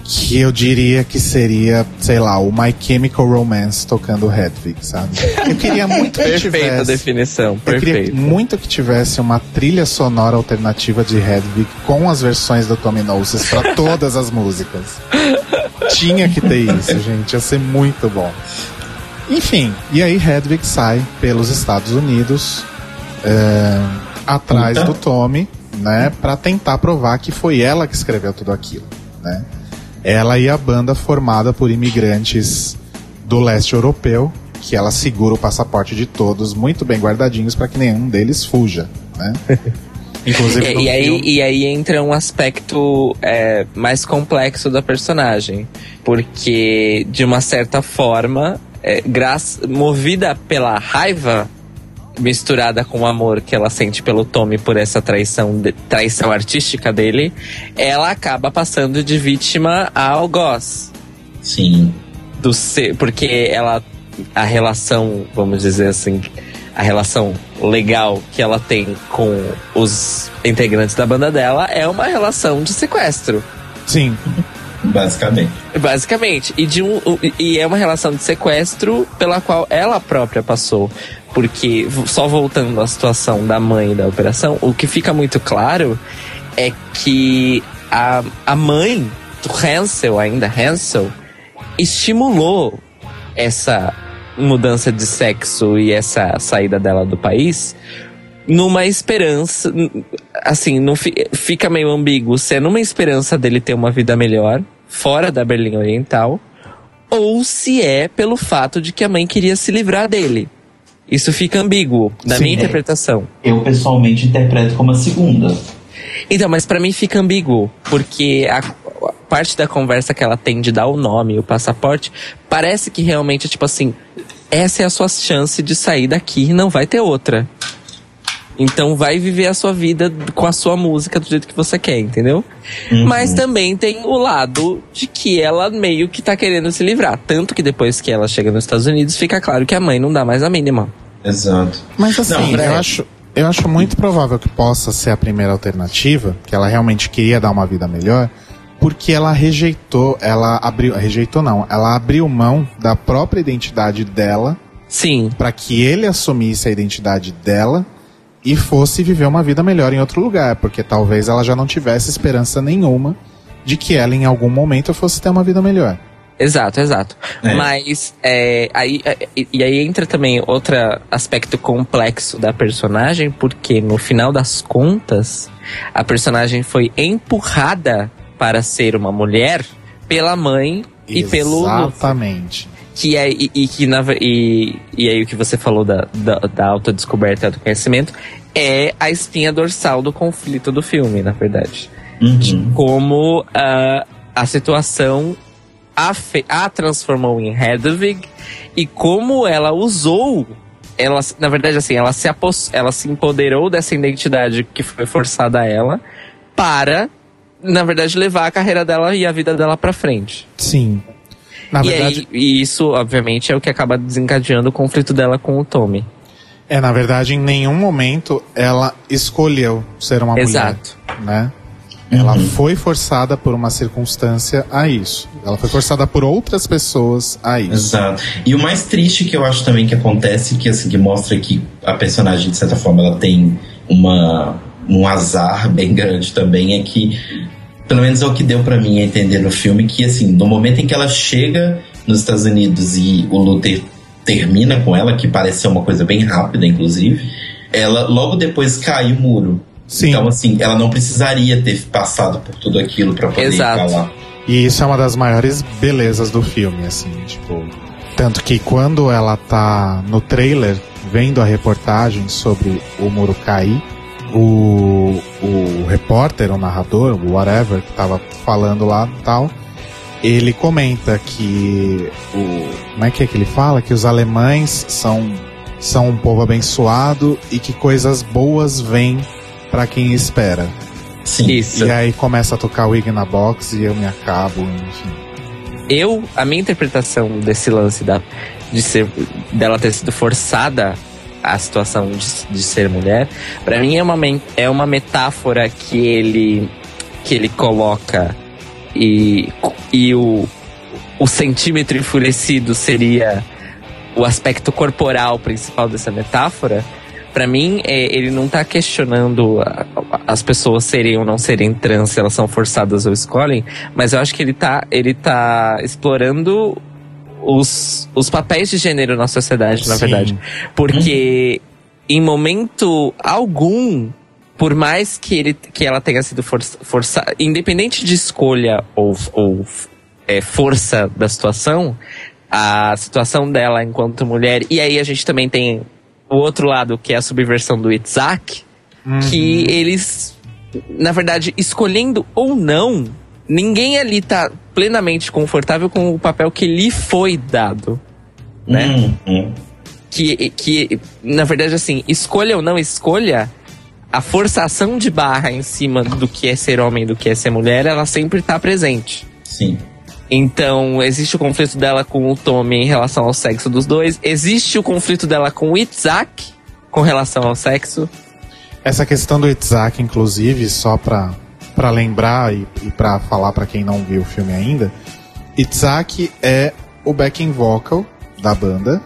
que eu diria que seria, sei lá, o My Chemical Romance tocando Hedwig, sabe? Eu queria muito que Perfeita tivesse. definição, Eu queria muito que tivesse uma trilha sonora alternativa de Hedwig com as versões do Tommy Knowles pra todas as músicas. Tinha que ter isso, gente. Ia ser muito bom. Enfim, e aí Hedwig sai pelos Estados Unidos é, atrás Puta. do Tommy, né, para tentar provar que foi ela que escreveu tudo aquilo, né? Ela e a banda formada por imigrantes do leste europeu, que ela segura o passaporte de todos muito bem guardadinhos para que nenhum deles fuja, né? Inclusive E, e aí, filme- e aí entra um aspecto é, mais complexo da personagem. Porque, de uma certa forma, é, graça, movida pela raiva misturada com o amor que ela sente pelo Tommy por essa traição, de- traição artística dele, ela acaba passando de vítima ao Goss. Sim. Do ser, porque ela. A relação, vamos dizer assim, a relação legal que ela tem com os integrantes da banda dela é uma relação de sequestro. Sim, Basicamente. Basicamente. E, de um, e é uma relação de sequestro pela qual ela própria passou. Porque, só voltando à situação da mãe da operação, o que fica muito claro é que a, a mãe do Hansel, ainda Hansel, estimulou essa mudança de sexo e essa saída dela do país numa esperança, assim, não fi- fica meio ambíguo se é numa esperança dele ter uma vida melhor fora da Berlim Oriental ou se é pelo fato de que a mãe queria se livrar dele. Isso fica ambíguo na Sim. minha interpretação. Eu pessoalmente interpreto como a segunda. Então, mas pra mim fica ambíguo, porque a, a parte da conversa que ela tem de dar o nome, o passaporte, parece que realmente, tipo assim, essa é a sua chance de sair daqui e não vai ter outra. Então vai viver a sua vida com a sua música do jeito que você quer, entendeu? Mas também tem o lado de que ela meio que tá querendo se livrar. Tanto que depois que ela chega nos Estados Unidos, fica claro que a mãe não dá mais a mínima. Exato. Mas assim, Não, eu, é. acho, eu acho muito provável que possa ser a primeira alternativa, que ela realmente queria dar uma vida melhor, porque ela rejeitou, ela abriu, rejeitou não, ela abriu mão da própria identidade dela Sim, para que ele assumisse a identidade dela e fosse viver uma vida melhor em outro lugar, porque talvez ela já não tivesse esperança nenhuma de que ela em algum momento fosse ter uma vida melhor. Exato, exato. É. Mas é, aí, é, e- e aí entra também outro aspecto complexo da personagem, porque no final das contas, a personagem foi empurrada para ser uma mulher pela mãe e pelo. Exatamente. Que é e, e que na, e, e aí o que você falou da, da, da autodescoberta do conhecimento é a espinha dorsal do conflito do filme, na verdade Uhum. como ah, a situação a, fe- a transformou em Hedwig e como ela usou ela na verdade assim ela se apos, ela se empoderou dessa identidade que foi forçada a ela para na verdade levar a carreira dela e a vida dela pra frente Sim. Na e, verdade, aí, e isso obviamente é o que acaba desencadeando o conflito dela com o Tommy É, na verdade, em nenhum momento ela escolheu ser uma Exato. mulher, né? Ela foi forçada por uma circunstância a isso. Ela foi forçada por outras pessoas a isso. Exato. E o mais triste que eu acho também que acontece, que assim, que mostra que a personagem, de certa forma, ela tem uma, um azar bem grande também, é que, pelo menos é o que deu pra mim a entender no filme, que assim, no momento em que ela chega nos Estados Unidos e o Luther termina com ela, que parece ser uma coisa bem rápida, inclusive, ela logo depois cai o muro. Sim. Então, assim, ela não precisaria ter passado por tudo aquilo pra poder Exato. lá. E isso é uma das maiores belezas do filme, assim, tipo. Tanto que quando ela tá no trailer vendo a reportagem sobre o muro cair, o, o repórter, o narrador, o whatever, que tava falando lá e tal, ele comenta que o. Como é que é que ele fala? Que os alemães são, são um povo abençoado e que coisas boas vêm para quem espera. Sim. Isso. E aí começa a tocar o Ig na box e eu me acabo, enfim. Eu, a minha interpretação desse lance da, de ser, dela ter sido forçada à situação de, de ser mulher, pra mim é uma, é uma metáfora que ele, que ele coloca e, e o, o centímetro enfurecido seria o aspecto corporal principal dessa metáfora. Pra mim, é, ele não tá questionando a- a- as pessoas serem ou não serem trans, se elas são forçadas ou escolhem, mas eu acho que ele tá, ele tá explorando os, os papéis de gênero na sociedade, na Sim. verdade. Porque em momento algum, por mais que, ele, que ela tenha sido força- forçada, independente de escolha ou, ou é, força da situação, a situação dela enquanto mulher, e aí a gente também tem o outro lado, que é a subversão do Itzhak, que eles, na verdade, escolhendo ou não, ninguém ali tá plenamente confortável com o papel que lhe foi dado. né? Uhum. que, que, na verdade, assim, escolha ou não escolha, a forçação de barra em cima do que é ser homem e do que é ser mulher, ela sempre tá presente. Sim. Então, existe o conflito dela com o Tommy em relação ao sexo dos dois. Existe o conflito dela com o Itzhak com relação ao sexo. Essa questão do Itzhak, inclusive, só pra, pra lembrar e, e pra falar pra quem não viu o filme ainda, Itzhak é o backing vocal da banda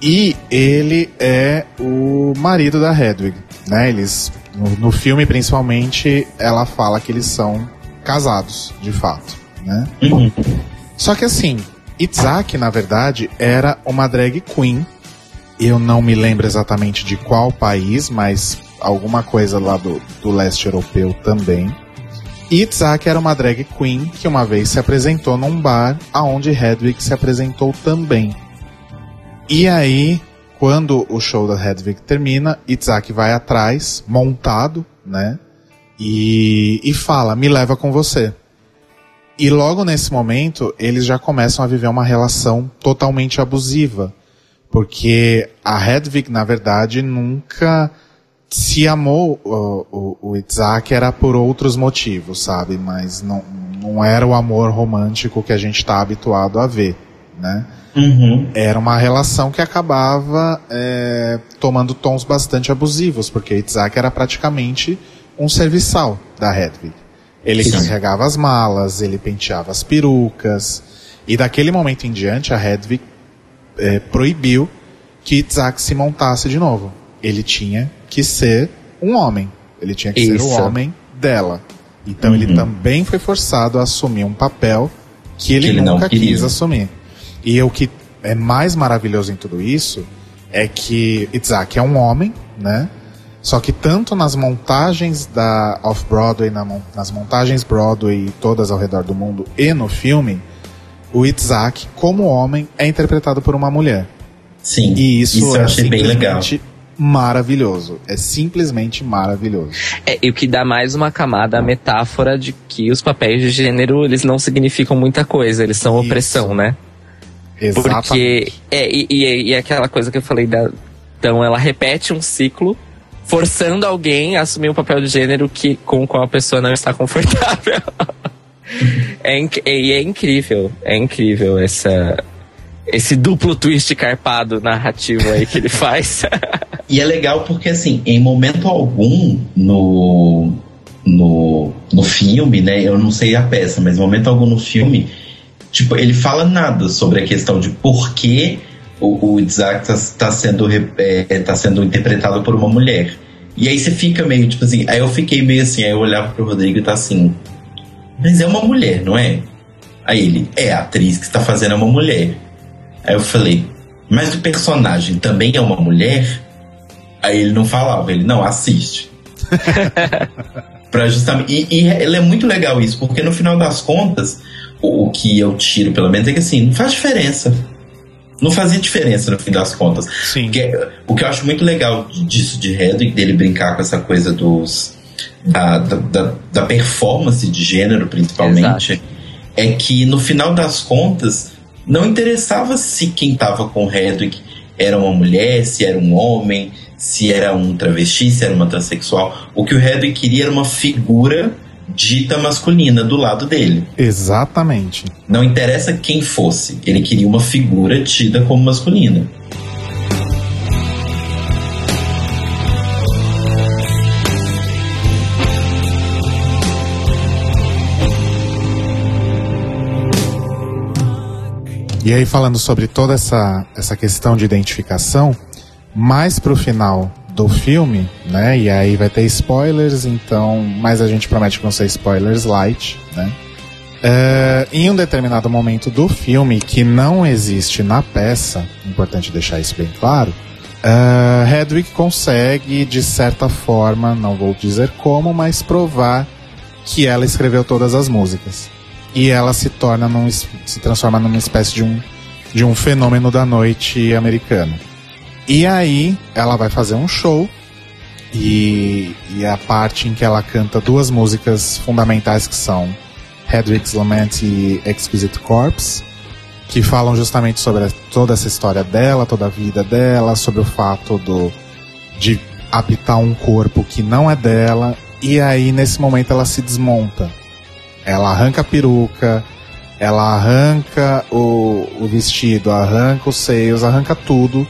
e ele é o marido da Hedwig, né? Eles, no, no filme principalmente, ela fala que eles são casados, de fato, né? Uhum. Só que assim, Itzhak, na verdade, era uma drag queen. Eu não me lembro exatamente de qual país, mas alguma coisa lá do, do leste europeu também. Itzhak era uma drag queen que uma vez se apresentou num bar aonde Hedwig se apresentou também. E aí, quando o show da Hedwig termina, Itzhak vai atrás, montado, né? E, e fala: Me leva com você. E logo nesse momento, eles já começam a viver uma relação totalmente abusiva. Porque a Hedwig, na verdade, nunca se amou o, o, o Itzhak era por outros motivos, sabe? Mas não, não era o amor romântico que a gente está habituado a ver, né? Uhum. Era uma relação que acabava é, tomando tons bastante abusivos, porque Itzhak era praticamente um serviçal da Hedwig. Ele Sim. carregava as malas, ele penteava as perucas, e daquele momento em diante a Hedwig é, proibiu que Itzhak se montasse de novo. Ele tinha que ser um homem. Ele tinha que ser o Isso. homem dela. Então ele Uhum. também foi forçado a assumir um papel que ele, Que ele nunca quis assumir. E o que é mais maravilhoso em tudo isso é que Itzhak é um homem, né? Só que tanto nas montagens da Off-Broadway, na nas montagens Broadway todas ao redor do mundo e no filme, o Itzhak, como homem, é interpretado por uma mulher. Sim. E isso, eu é achei bem legal. Maravilhoso. É simplesmente maravilhoso. É, e o que dá mais uma camada à metáfora de que os papéis de gênero, eles não significam muita coisa, eles são Isso. opressão, né? Exatamente. Porque. É, e, e, e aquela coisa que eu falei da. Então, ela repete um ciclo, forçando alguém a assumir um papel de gênero que, com o qual a pessoa não está confortável. é, e é incrível, é incrível essa, esse duplo twist carpado narrativo aí que ele faz. E é legal porque, assim, em momento algum no, no, no filme, né? Eu não sei a peça, mas em momento algum no filme, tipo, ele fala nada sobre a questão de por que o, o Isaac tá, tá sendo, é, tá sendo interpretado por uma mulher. E aí você fica meio, tipo assim, aí eu fiquei meio assim, aí eu olhava pro Rodrigo e tá assim, mas é uma mulher, não é? Aí ele, é, a atriz que está fazendo é uma mulher. Aí eu falei, mas o personagem também é uma mulher? Aí ele não falava, ele não assiste. pra justamente. E, e ele é muito legal isso, porque no final das contas, o, o que eu tiro, pelo menos, é que assim, não faz diferença. Não fazia diferença no fim das contas. Sim. Porque, o que eu acho muito legal disso de Hedwig, dele brincar com essa coisa dos. Da, da, da, performance de gênero, principalmente, é que no final das contas, não interessava se quem tava com Hedwig era uma mulher, se era um homem, se era um travesti, se era uma transexual. O que o Hedwig queria era uma figura dita masculina do lado dele. Exatamente. Não interessa quem fosse, ele queria uma figura tida como masculina. E aí, falando sobre toda essa, essa questão de identificação, mais pro final do filme, né? E aí vai ter spoilers, então. Mas a gente promete que vão ser spoilers light, né? É, em um determinado momento do filme, que não existe na peça, importante deixar isso bem claro, é, Hedwig consegue, de certa forma, não vou dizer como, mas provar que ela escreveu todas as músicas. E ela se torna num, se transforma numa espécie de um, de um fenômeno da noite americana. E aí ela vai fazer um show e, e a parte em que ela canta duas músicas fundamentais que são Hedwig's Lament e Exquisite Corpse, que falam justamente sobre toda essa história dela, toda a vida dela, sobre o fato do de habitar um corpo que não é dela. E aí nesse momento ela se desmonta. Ela arranca a peruca, ela arranca o, o vestido, arranca os seios, arranca tudo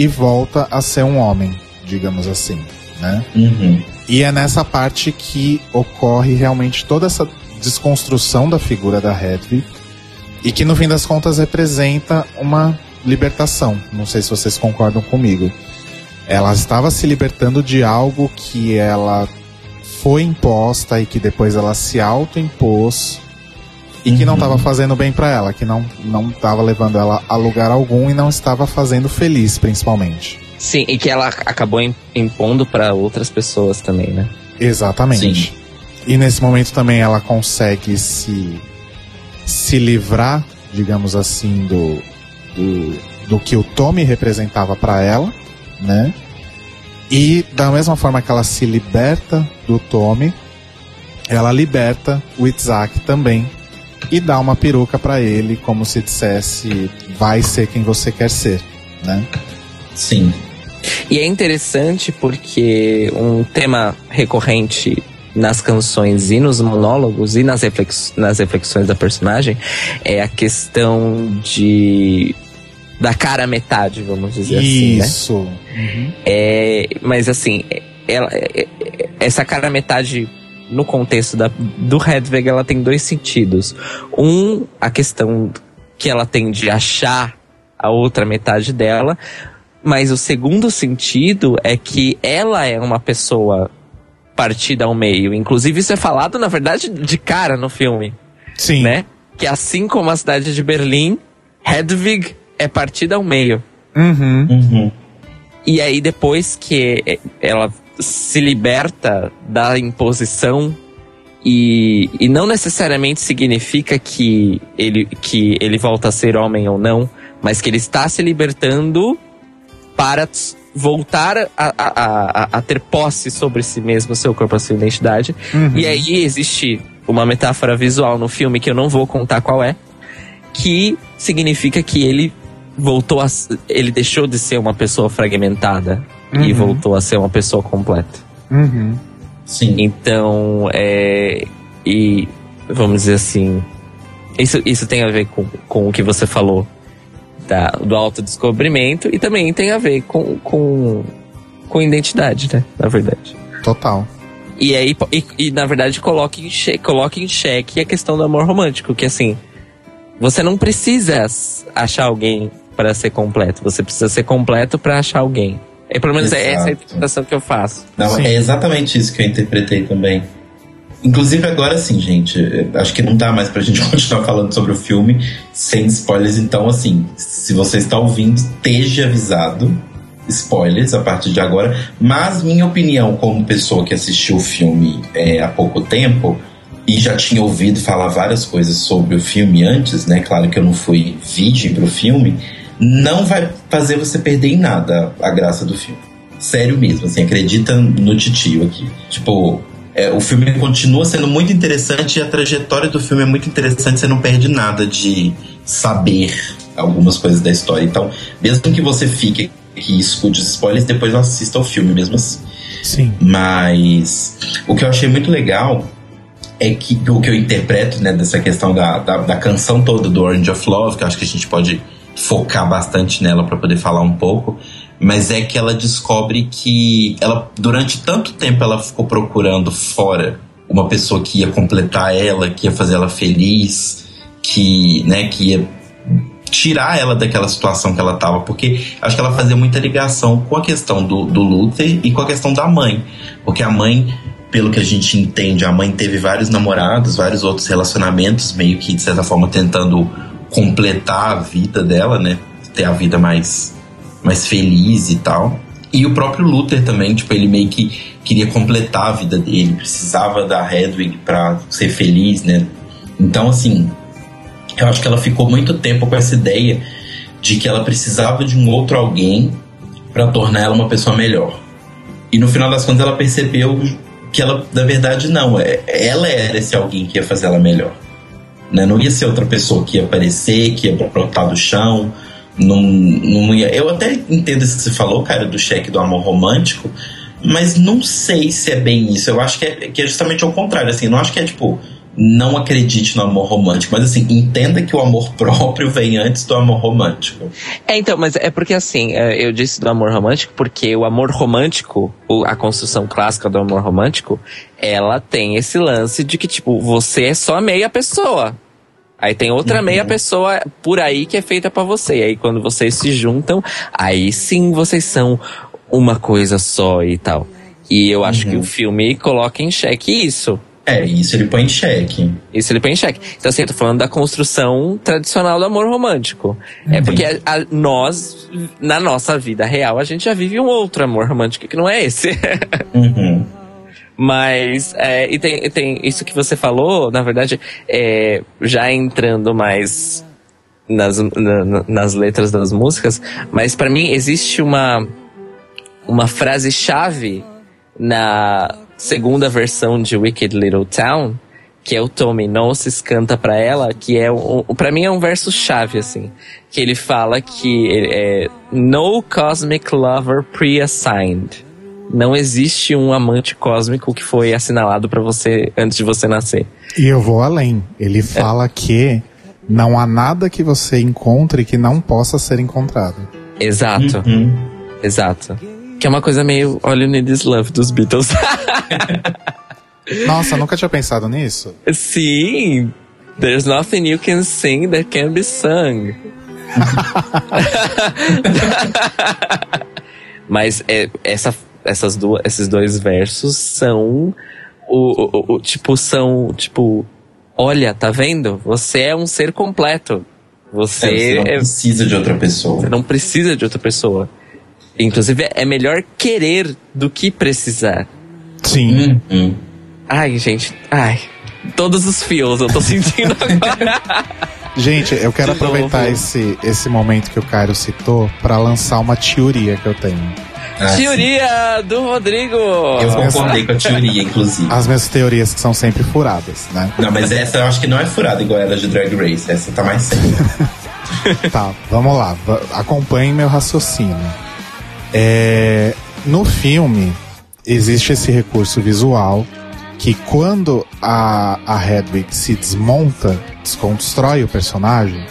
e volta a ser um homem, digamos assim, né? Uhum. E é nessa parte que ocorre realmente toda essa desconstrução da figura da Hedwig e que no fim das contas representa uma libertação. Não sei se vocês concordam comigo. Ela estava se libertando de algo que ela foi imposta e que depois ela se autoimpôs e que não Uhum. estava fazendo bem para ela, que não não estava levando ela a lugar algum e não estava fazendo feliz, principalmente. Sim, e que ela acabou im- impondo pra outras pessoas também, né? Exatamente. E nesse momento também ela consegue se se livrar, digamos assim, do do, do que o Tommy representava para ela, né? E da mesma forma que ela se liberta do Tommy, ela liberta o Isaac também e dá uma peruca para ele, como se dissesse: vai ser quem você quer ser, né? Sim. E é interessante porque um tema recorrente nas canções e nos monólogos e nas, reflex nas reflexões da personagem é a questão de da cara metade, vamos dizer assim, né? Isso. Uhum. É, mas assim, ela, é- é- essa cara metade no contexto da, do Hedwig, ela tem dois sentidos. Um, a questão que ela tem de achar a outra metade dela, mas o segundo sentido é que ela é uma pessoa partida ao meio. Inclusive, isso é falado, na verdade, de cara no filme, Sim. né? Que assim como a cidade de Berlim, Hedwig é partida ao meio. Uhum. Uhum. E aí, depois que ela se liberta da imposição, e, e não necessariamente significa que ele, que ele volta a ser homem ou não, mas que ele está se libertando para voltar a, a, a, a ter posse sobre si mesmo, seu corpo, a sua identidade. Uhum. E aí existe uma metáfora visual no filme que eu não vou contar qual é, que significa que ele voltou a. Ele deixou de ser uma pessoa fragmentada e Uhum. voltou a ser uma pessoa completa. Uhum. Sim. Então, é. E vamos dizer assim. Isso, isso tem a ver com, com o que você falou da, do autodescobrimento e também tem a ver com, com, com identidade, né? Na verdade. Total. E aí, e, e, na verdade, coloca em, xeque, coloca em xeque a questão do amor romântico, que assim, você não precisa achar alguém para ser completo, você precisa ser completo para achar alguém. É, pelo menos é essa a Exato. interpretação que eu faço. Não, Sim. é exatamente isso que eu interpretei também. Inclusive agora sim, gente, eh, acho que não dá mais pra gente continuar falando sobre o filme sem spoilers, então assim, se você está ouvindo, esteja avisado, spoilers a partir de agora, mas minha opinião como pessoa que assistiu o filme eh, há pouco tempo, e já tinha ouvido falar várias coisas sobre o filme antes, né? Claro que eu não fui virgem pro filme, não vai fazer você perder em nada a graça do filme. Sério mesmo, assim, acredita no titio aqui. Tipo, é, o filme continua sendo muito interessante e a trajetória do filme é muito interessante, você não perde nada de saber algumas coisas da história. Então, mesmo que você fique que escute os spoilers, depois assista ao filme mesmo assim. Sim. Mas o que eu achei muito legal é que o que eu interpreto né, dessa questão da, da, da canção toda do Orange of Love, que eu acho que a gente pode focar bastante nela para poder falar um pouco, mas é que ela descobre que ela durante tanto tempo ela ficou procurando fora uma pessoa que ia completar ela, que ia fazer ela feliz, que, né, que ia tirar ela daquela situação que ela tava, porque acho que ela fazia muita ligação com a questão do, do Luther e com a questão da mãe, porque a mãe pelo que a gente entende, a mãe teve vários namorados, vários outros relacionamentos, meio que de certa forma tentando completar a vida dela, né? Ter a vida mais, mais feliz e tal. E o próprio Luther também, tipo, ele meio que queria completar a vida dele, precisava da Hedwig para ser feliz, né? Então, assim, eu acho que ela ficou muito tempo com essa ideia de que ela precisava de um outro alguém para tornar ela uma pessoa melhor. E no final das contas ela percebeu que ela, na verdade, não. é- Ela era esse alguém que ia fazer ela melhor. Né? Não ia ser outra pessoa que ia aparecer, que ia brotar do chão. Não, não ia. Eu até entendo isso que você falou, cara, do cheque do amor romântico, mas não sei se é bem isso. Eu acho que é, que é justamente ao contrário. Assim, não acho que é tipo. Não acredite no amor romântico, mas assim, entenda que o amor próprio vem antes do amor romântico. É, então, mas é porque assim, é, eu disse do amor romântico porque o amor romântico, a construção clássica do amor romântico, ela tem esse lance de que, tipo, você é só meia pessoa. Aí tem outra meia pessoa por aí que é feita pra você. E aí quando vocês se juntam, aí sim vocês são uma coisa só e tal. E eu acho que o filme coloca em xeque isso. É, isso ele põe em xeque. Isso ele põe em xeque. Então, assim, eu tô falando da construção tradicional do amor romântico. É porque a- a- nós, na nossa vida real, a gente já vive um outro amor romântico que não é esse. Uhum. Mas, é, e tem, e tem isso que você falou, na verdade, é, já entrando mais nas, na- na- nas letras das músicas, mas pra mim existe uma, uma frase-chave na segunda versão de Wicked Little Town, que é o Tommy Gnosis canta pra ela, que é um, para mim é um verso chave assim, que ele fala que é no cosmic lover pre-assigned. Não existe um amante cósmico que foi assinalado pra você antes de você nascer. E eu vou além. Ele fala que não há nada que você encontre que não possa ser encontrado. Exato. Uhum. Exato. Que é uma coisa meio All You Need Is Love dos Beatles. Nossa, nunca tinha pensado nisso. Sim. There's nothing you can sing that can be sung. Mas é, essa, essas duas, esses dois versos são o, o- o- tipo são tipo olha tá vendo você é um ser completo É, você você não é, precisa de outra pessoa. você não precisa de outra pessoa inclusive é melhor querer do que precisar Sim. Uhum. ai gente ai todos os fios eu tô sentindo agora Gente, eu quero De novo. aproveitar esse, esse momento que o Cairo citou pra lançar uma teoria que eu tenho. Ah, sim. teoria do Rodrigo Eu concordei com a teoria, inclusive. As minhas teorias que são sempre furadas, né? Não, mas essa eu acho que não é furada igual ela de Drag Race. Essa tá mais séria. Tá, vamos lá. Acompanhe meu raciocínio. É, no filme, existe esse recurso visual que quando a, a Hedwig se desmonta, desconstrói o personagem,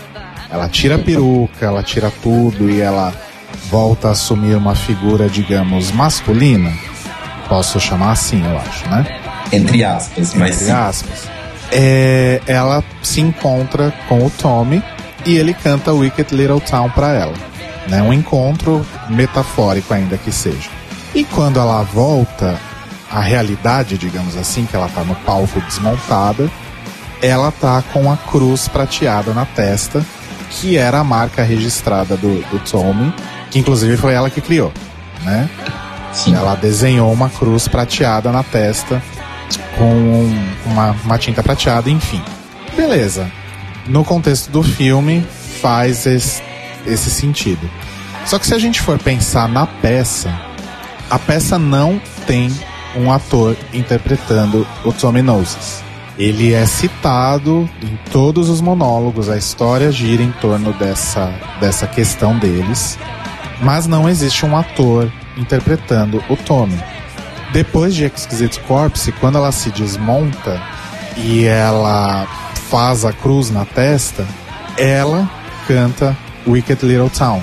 ela tira a peruca, ela tira tudo e ela volta a assumir uma figura, digamos, masculina. Posso chamar assim, eu acho, né? Entre aspas, mas entre sim. aspas, é, ela se encontra com o Tommy e ele canta Wicked Little Town pra ela. Né? Um encontro metafórico ainda que seja. E quando ela volta à realidade, digamos assim, que ela tá no palco desmontada, ela tá com a cruz prateada na testa, que era a marca registrada do, do Tommy, que inclusive foi ela que criou, né? Sim. Ela desenhou uma cruz prateada na testa com uma, uma tinta prateada, enfim. Beleza. No contexto do filme, faz esse, esse sentido. Só que se a gente for pensar na peça, a peça não tem um ator interpretando o Tommy Noses. Ele é citado em todos os monólogos, a história gira em torno dessa, dessa questão deles, mas não existe um ator interpretando o Tommy. Depois de Exquisite Corpse, quando ela se desmonta e ela faz a cruz na testa, ela canta Wicked Little Town,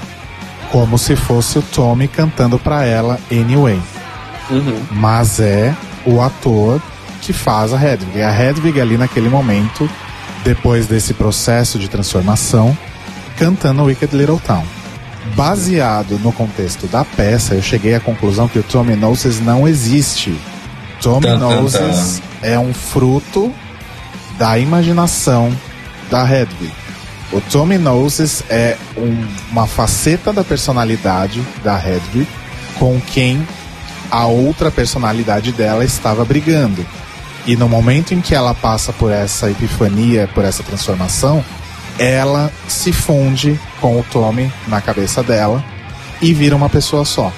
como se fosse o Tommy cantando para ela Anyway. Mas é o ator que faz a Hedwig. A Hedwig ali naquele momento, depois desse processo de transformação, cantando Wicked Little Town. Baseado no contexto da peça, eu cheguei à conclusão que o Tommy Noses não existe. Tommy Tan, tan, Noses é um fruto da imaginação da Hedwig. O Tommy Noses é um- uma faceta da personalidade da Hedwig com quem a outra personalidade dela estava brigando. E no momento em que ela passa por essa epifania, por essa transformação, ela se funde com o Tommy na cabeça dela e vira uma pessoa só.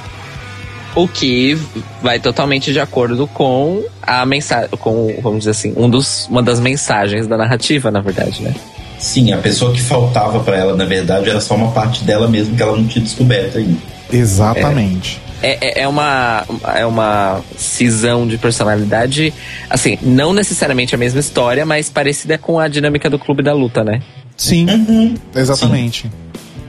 O que vai totalmente de acordo com a mensagem, com, vamos dizer assim, um dos, uma das mensagens da narrativa, na verdade, né? Sim, a pessoa que faltava pra ela, na verdade, era só uma parte dela mesmo que ela não tinha descoberto ainda. Exatamente. É, é, é uma, é uma cisão de personalidade, assim, não necessariamente a mesma história, mas parecida com a dinâmica do Clube da Luta, né? Sim, Uhum. exatamente.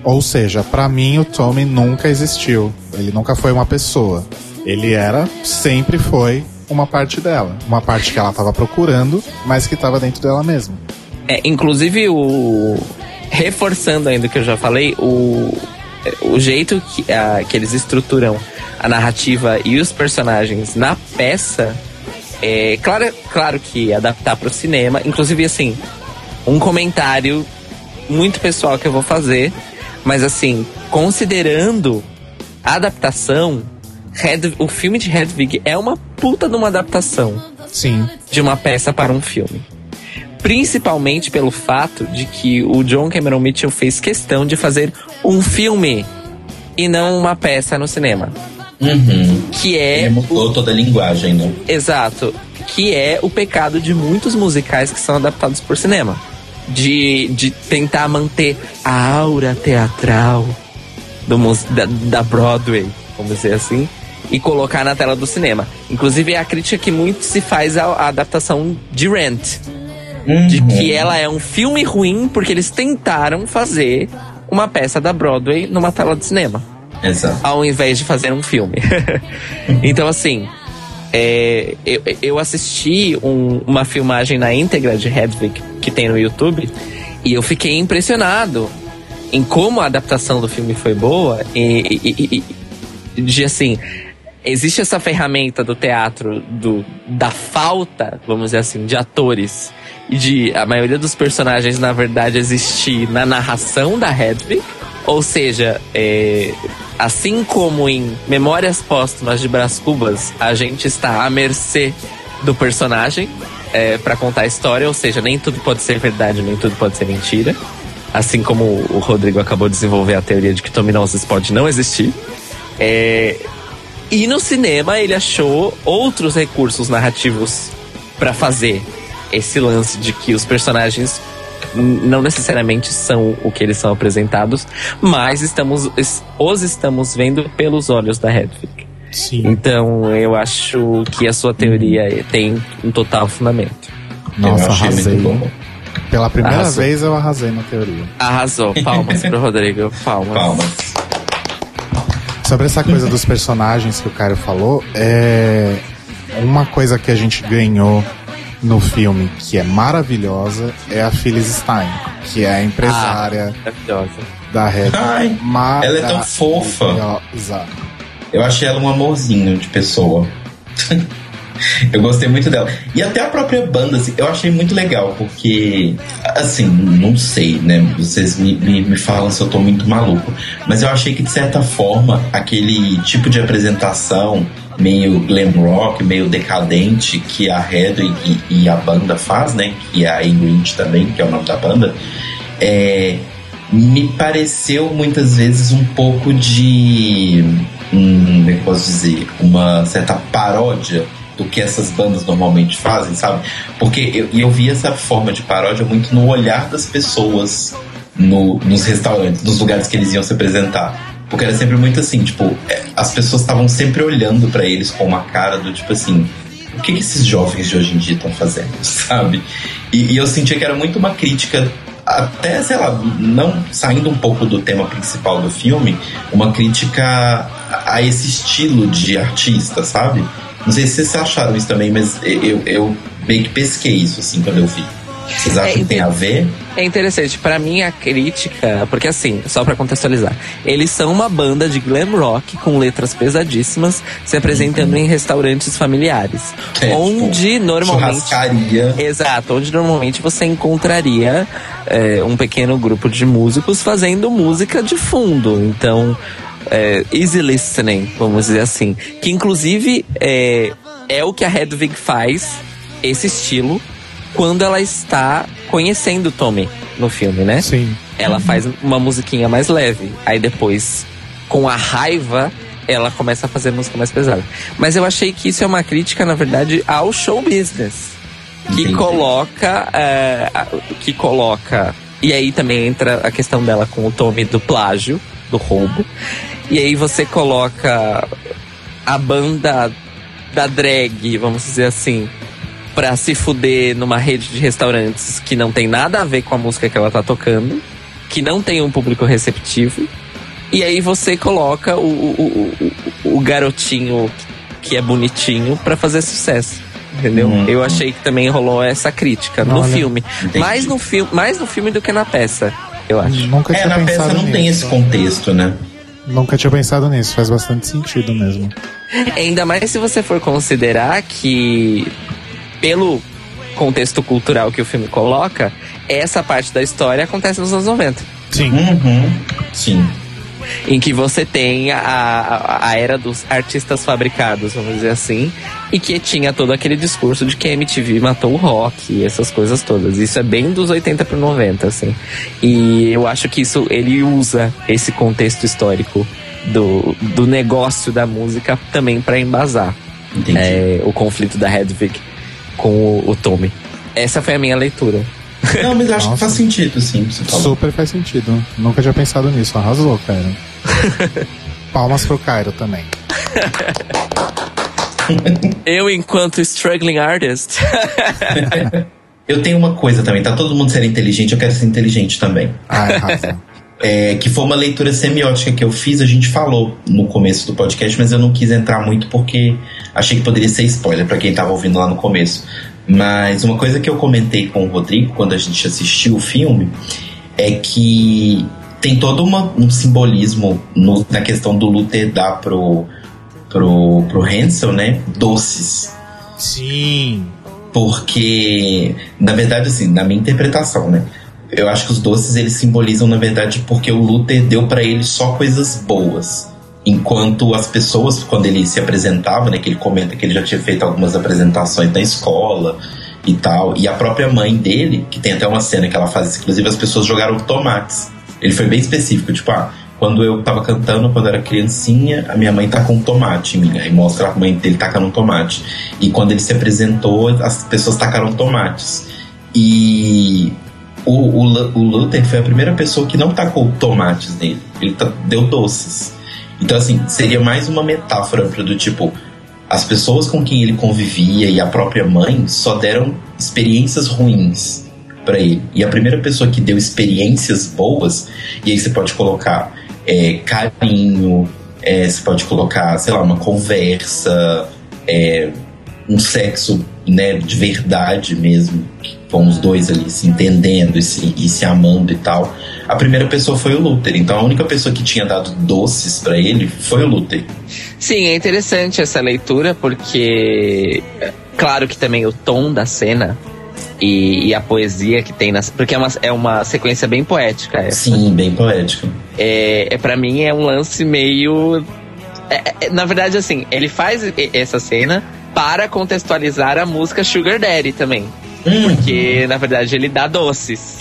Ou seja, pra mim o Tommy nunca existiu. Ele nunca foi uma pessoa. Ele era, sempre foi uma parte dela. Uma parte que ela tava procurando, mas que tava dentro dela mesma. É, inclusive o. Reforçando ainda o que eu já falei, o, o jeito que, a, que eles estruturam a narrativa e os personagens na peça. É claro, claro que adaptar para o cinema, inclusive assim, um comentário muito pessoal que eu vou fazer, mas assim, considerando a adaptação, Hed- o filme de Hedwig é uma puta de uma adaptação Sim, de uma peça para um filme. Principalmente pelo fato de que o John Cameron Mitchell fez questão de fazer um filme e não uma peça no cinema. Uhum. Que Ele é. mudou toda a linguagem, né? Exato. Que é o pecado de muitos musicais que são adaptados por cinema. De, de tentar manter a aura teatral do, da, da Broadway, vamos dizer assim, e colocar na tela do cinema. Inclusive, é a crítica que muito se faz à, à adaptação de Rent. De que ela é um filme ruim porque eles tentaram fazer uma peça da Broadway numa tela de cinema Exato. ao invés de fazer um filme. então, assim, é, eu, eu assisti um- uma filmagem na íntegra de Hedwig que tem no YouTube e eu fiquei impressionado em como a adaptação do filme foi boa e, e- e- de assim. Existe essa ferramenta do teatro do, da falta, vamos dizer assim, de atores de a maioria dos personagens, na verdade, existir na narração da Hedwig. Ou seja, é, assim como em Memórias Póstumas de Brás Cubas, a gente está à mercê do personagem é, para contar a história, ou seja, nem tudo pode ser verdade, nem tudo pode ser mentira. Assim como o Rodrigo acabou de desenvolver a teoria de que Tommy Noses pode não existir. É, e no cinema ele achou outros recursos narrativos para fazer esse lance de que os personagens não necessariamente são o que eles são apresentados, mas estamos es- os estamos vendo pelos olhos da Hedwig. sim. Então eu acho que a sua teoria tem um total fundamento. Nossa, eu arrasei. Pela primeira Arrasou. vez eu arrasei na teoria. Arrasou. Palmas pro Rodrigo. Palmas. Palmas. Sobre essa coisa dos personagens que o Caio falou, é uma coisa que a gente ganhou no filme que é maravilhosa é a Phyllis Stein, que é a empresária Maravilhosa. da Red. Ai, ela é tão fofa. Exato. Eu achei ela um amorzinho de pessoa. eu gostei muito dela. E até a própria banda, assim, eu achei muito legal, porque, assim, não sei, né? Vocês me, me, me falam se eu tô muito maluco. Mas eu achei que, de certa forma, aquele tipo de apresentação meio glam rock, meio decadente que a Heather e, e a banda faz, né? Que é a Ingrid também, que é o nome da banda. É, me pareceu muitas vezes um pouco de. Hum, como é eu posso dizer? Uma certa paródia do que essas bandas normalmente fazem, sabe? Porque eu, eu vi essa forma de paródia muito no olhar das pessoas no, nos restaurantes, nos lugares que eles iam se apresentar. Porque era sempre muito assim, tipo, é, as pessoas estavam sempre olhando para eles com uma cara do tipo assim, o que, que esses jovens de hoje em dia estão fazendo, sabe? E, e eu sentia que era muito uma crítica até, sei lá, não saindo um pouco do tema principal do filme, uma crítica a, esse estilo de artista, sabe? Não sei se vocês acharam isso também, mas eu, eu meio que pesquei isso, assim, quando eu vi. Vocês acham É, que tem a ver? É interessante, pra mim a crítica, porque assim, só pra contextualizar, eles são uma banda de glam rock com letras pesadíssimas se apresentando em restaurantes familiares, É, onde tipo, normalmente Churrascaria. Exato, onde normalmente você encontraria é, um pequeno grupo de músicos fazendo música de fundo. Então, é, easy listening, vamos dizer assim. Que inclusive é, é o que a Hedwig faz, esse estilo, quando ela está conhecendo o Tommy no filme, né? Sim. Ela faz uma musiquinha mais leve. Aí depois, com a raiva, ela começa a fazer música mais pesada. Mas eu achei que isso é uma crítica, na verdade, ao show business. Que Entendi. coloca. é, a- que coloca. E aí também entra a questão dela com o Tommy do plágio, do roubo. E aí você coloca a banda da drag, vamos dizer assim, pra se fuder numa rede de restaurantes que não tem nada a ver com a música que ela tá tocando, que não tem um público receptivo. E aí você coloca o, o, o, o- garotinho que é bonitinho pra fazer sucesso. Entendeu? Uhum. Eu achei que também rolou essa crítica no Olha, filme. entendi. Mais no, fi mais no filme do que na peça, eu acho. Nunca É, na peça não nisso. tem esse contexto, né? Nunca tinha pensado nisso, faz bastante sentido mesmo. Ainda mais se você for considerar que, pelo contexto cultural que o filme coloca, essa parte da história acontece nos anos 90. Sim. Uhum. Sim. Em que você tem a, a, a era dos artistas fabricados, vamos dizer assim, e que tinha todo aquele discurso de que a MTV matou o rock e essas coisas todas. Isso é bem dos 80 para 90, assim. E eu acho que isso ele usa esse contexto histórico do, do negócio da música também para embasar é, o conflito da Hedwig com o, o Tommy. Essa foi a minha leitura. Não, mas eu acho que Nossa. faz sentido, sim. Super faz sentido. Nunca tinha pensado nisso. Arrasou, Cairo. Palmas pro Cairo também. Eu, enquanto struggling artist, Eu tenho uma coisa também, tá todo mundo sendo inteligente, eu quero ser inteligente também. Ah, arrasa. É, que foi uma leitura semiótica que eu fiz, a gente falou no começo do podcast, mas eu não quis entrar muito porque achei que poderia ser spoiler pra quem tava ouvindo lá no começo. Mas uma coisa que eu comentei com o Rodrigo quando a gente assistiu o filme é que tem todo uma- um simbolismo no- na questão do Luther dar pro, pro, pro Hansel, né? Doces. Sim. Porque, na verdade, assim, na minha interpretação, né? Eu acho que os doces eles simbolizam, na verdade, porque o Luther deu pra ele só coisas boas. Enquanto as pessoas, quando ele se apresentava, né? Que ele comenta que ele já tinha feito algumas apresentações na escola e tal. E a própria mãe dele, que tem até uma cena que ela faz, inclusive as pessoas jogaram tomates. Ele foi bem específico, tipo, ah, quando eu tava cantando, quando era criancinha, a minha mãe tacou um tomate em mim. Aí mostra a mãe dele tacando um tomate. E quando ele se apresentou, as pessoas tacaram tomates. E o, o, o Luther foi a primeira pessoa que não tacou tomates nele. Ele deu doces. Então, assim, seria mais uma metáfora pro do tipo. As pessoas com quem ele convivia e a própria mãe só deram experiências ruins para ele. E a primeira pessoa que deu experiências boas, e aí você pode colocar é, carinho, é, você pode colocar, sei lá, uma conversa, é, um sexo né, de verdade mesmo, com os dois ali se entendendo e se, e se amando e tal. A primeira pessoa foi o Luther, então a única pessoa que tinha dado doces para ele foi o Luther. Sim, é interessante essa leitura porque, claro que também o tom da cena e, e a poesia que tem nas. Porque é uma, é uma sequência bem poética. Essa. Sim, bem poético. É, é para mim é um lance meio é- é- na verdade, assim, ele faz essa cena para contextualizar a música Sugar Daddy também. Porque, na verdade, ele dá doces.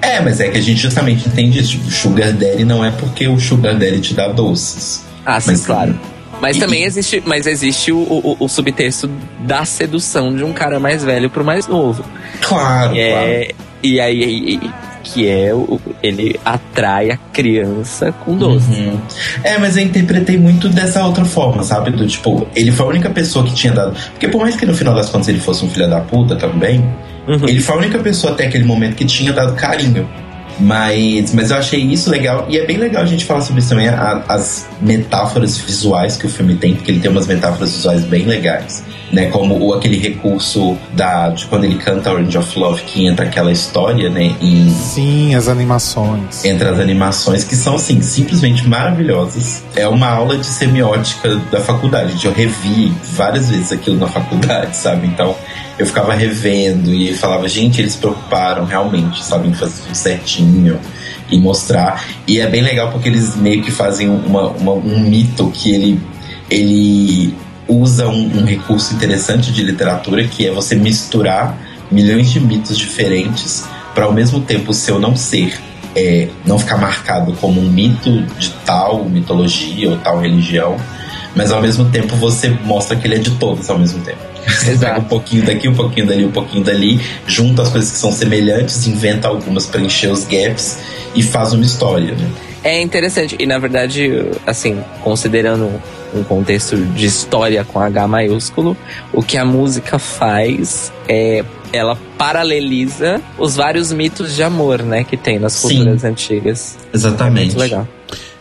É, mas é que a gente justamente entende isso. Sugar Daddy não é porque o Sugar Daddy te dá doces. Ah, sim, Mas- claro. Mas E- também existe, mas existe o, o, o subtexto da sedução de um cara mais velho pro mais novo. Claro, E, claro. é, e aí, e- que é o, ele atrai a criança com doce. Uhum. É, mas eu interpretei muito dessa outra forma, sabe? Do tipo, ele foi a única pessoa que tinha dado. Porque por mais que no final das contas ele fosse um filho da puta também, Uhum. ele foi a única pessoa até aquele momento que tinha dado carinho. Mas, mas eu achei isso legal. E é bem legal a gente falar sobre isso também, a- as metáforas visuais que o filme tem, porque ele tem umas metáforas visuais bem legais. Né, como o, aquele recurso da, de quando ele canta Orange of Love, que entra aquela história, né? Em, Sim, as animações. entre as animações que são assim simplesmente maravilhosas. É uma aula de semiótica da faculdade. Eu revi várias vezes aquilo na faculdade, sabe? Então eu ficava revendo e falava, gente, eles preocuparam realmente, sabem fazer tudo certinho e mostrar. E é bem legal porque eles meio que fazem uma, uma- um mito que ele ele usa um, um recurso interessante de literatura que é você misturar milhões de mitos diferentes para ao mesmo tempo o seu não ser é, não ficar marcado como um mito de tal mitologia ou tal religião, mas ao mesmo tempo você mostra que ele é de todas ao mesmo tempo. Você Exato. pega um pouquinho daqui, um pouquinho dali, um pouquinho dali, junta as coisas que são semelhantes, inventa algumas para encher os gaps e faz uma história. Né? É interessante. E na verdade, assim, considerando um contexto de história com H maiúsculo, o que a música faz é. Ela paraleliza os vários mitos de amor, né, que tem nas Sim. culturas antigas. Exatamente. Muito legal.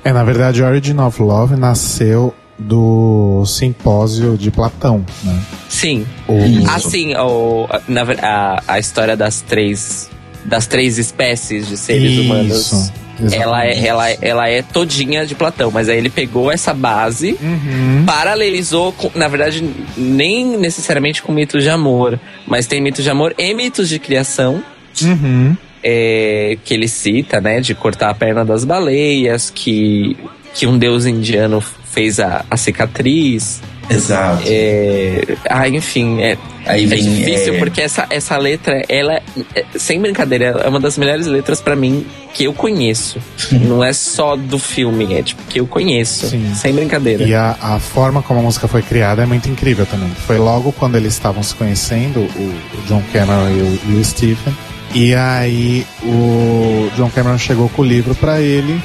É, na verdade, Origin of Love nasceu do simpósio de Platão, né? Sim. O, Isso. Assim, o, na a, a história das três das três espécies de seres humanos. Ela é, ela, ela é todinha de Platão, mas aí ele pegou essa base, Uhum. paralelizou, com, na verdade, nem necessariamente com mitos de amor, mas tem mitos de amor e mitos de criação, Uhum. é, que ele cita, né? De cortar a perna das baleias, que, que um deus indiano fez a, a cicatriz. Exato. É, ah, enfim, é, Aí é vem. difícil é, porque essa, essa letra, ela, é- sem brincadeira, é uma das melhores letras pra mim que eu conheço. Não é só do filme, é tipo que eu conheço. Sim. Sem brincadeira. E a, a forma como a música foi criada é muito incrível também. Foi logo quando eles estavam se conhecendo, o, o John Cameron e o, e o Stephen. E aí o John Cameron chegou com o livro pra ele,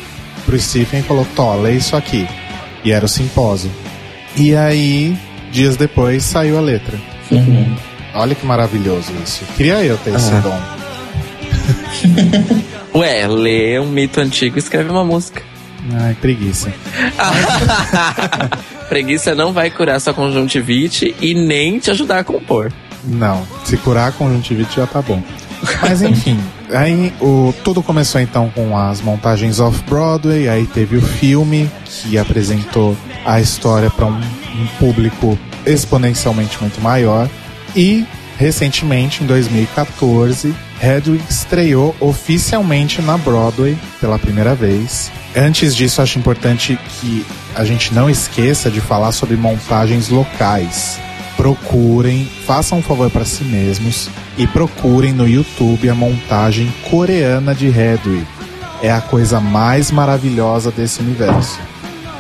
pro Stephen, e falou: Tó, lê isso aqui. E era o simpósio. E aí, dias depois, saiu a letra. Uhum. Olha que maravilhoso isso. Queria eu ter esse Ah. dom. Ué, lê um mito antigo e escreve uma música. Ai, preguiça. Preguiça não vai curar sua conjuntivite e nem te ajudar a compor. Não, se curar a conjuntivite já tá bom. Mas enfim, aí o, tudo começou então com as montagens off-Broadway, aí teve o filme que apresentou a história para um, um público exponencialmente muito maior. E recentemente, em 2014, Hedwig estreou oficialmente na Broadway pela primeira vez. Antes disso, acho importante que a gente não esqueça de falar sobre montagens locais procurem, façam um favor para si mesmos e procurem no YouTube a montagem coreana de Hedwig. É a coisa mais maravilhosa desse universo.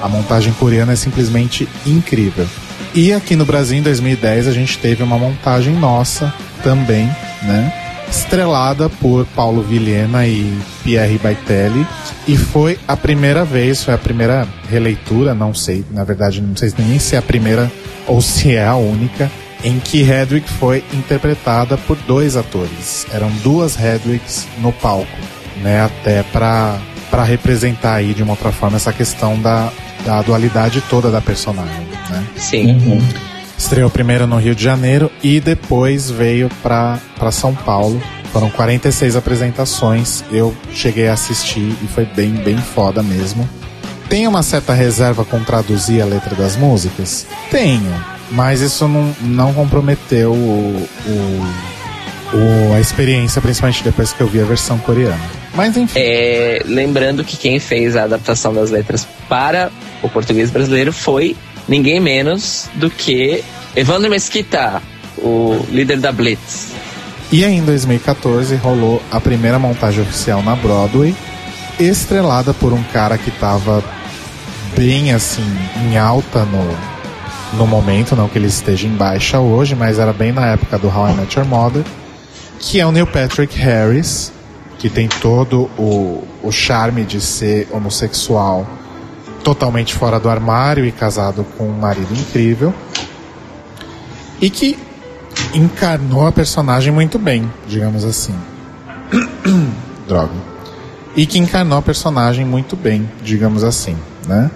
A montagem coreana é simplesmente incrível. E aqui no Brasil, em 2010, a gente teve uma montagem nossa também, né? Estrelada por Paulo Vilhena e Pierre Baitelli. E foi a primeira vez, foi a primeira releitura, não sei, na verdade, não sei nem se é a primeira ou se é a única, em que Hedwig foi interpretada por dois atores. Eram duas Hedwigs no palco, né? Até para para representar aí de uma outra forma essa questão da, da dualidade toda da personagem, né? Sim. Uhum. Estreou primeiro no Rio de Janeiro e depois veio para São Paulo. Foram 46 apresentações. Eu cheguei a assistir e foi bem, bem foda mesmo. Tem uma certa reserva com traduzir a letra das músicas? Tenho. Mas isso não, não comprometeu o, o, o- a experiência, principalmente depois que eu vi a versão coreana. Mas enfim. É, lembrando que quem fez a adaptação das letras para o português brasileiro foi ninguém menos do que Evandro Mesquita, o líder da Blitz. E aí, em 2014 rolou a primeira montagem oficial na Broadway, estrelada por um cara que tava bem assim em alta no, no momento, não que ele esteja em baixa hoje, mas era bem na época do How I Met Your Mother, que é o Neil Patrick Harris, que tem todo o, o charme de ser homossexual totalmente fora do armário e casado com um marido incrível. E que encarnou a personagem muito bem, digamos assim. Droga. E que encarnou a personagem muito bem, digamos assim, né?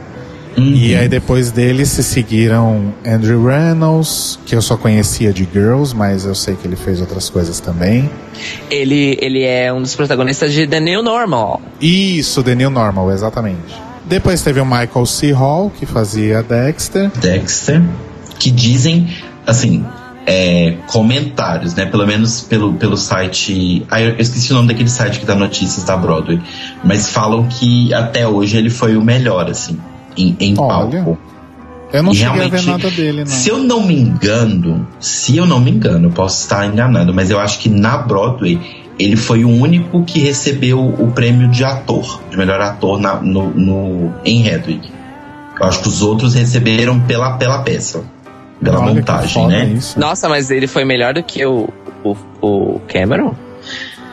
E aí depois dele se seguiram Andrew Reynolds, que eu só conhecia de Girls, mas eu sei que ele fez outras coisas também. Ele, ele é um dos protagonistas de The New Normal. Isso, The New Normal, exatamente. Depois teve o Michael C. Hall, que fazia Dexter. Dexter, que dizem, assim, é, comentários, né? Pelo menos pelo, pelo site. Ah, eu esqueci o nome daquele site que dá notícias da Broadway. Mas falam que até hoje ele foi o melhor, assim, em, em Olha, palco. Eu não E cheguei a ver nada dele, não. Se eu não me engano, se eu não me engano, eu posso estar enganado, mas eu acho que na Broadway ele foi o único que recebeu o prêmio de ator, de melhor ator na- no, no- em Hedwig. Eu acho que os outros receberam pela, pela peça, pela Olha montagem, né? Isso. Nossa, mas ele foi melhor do que o, o, o Cameron?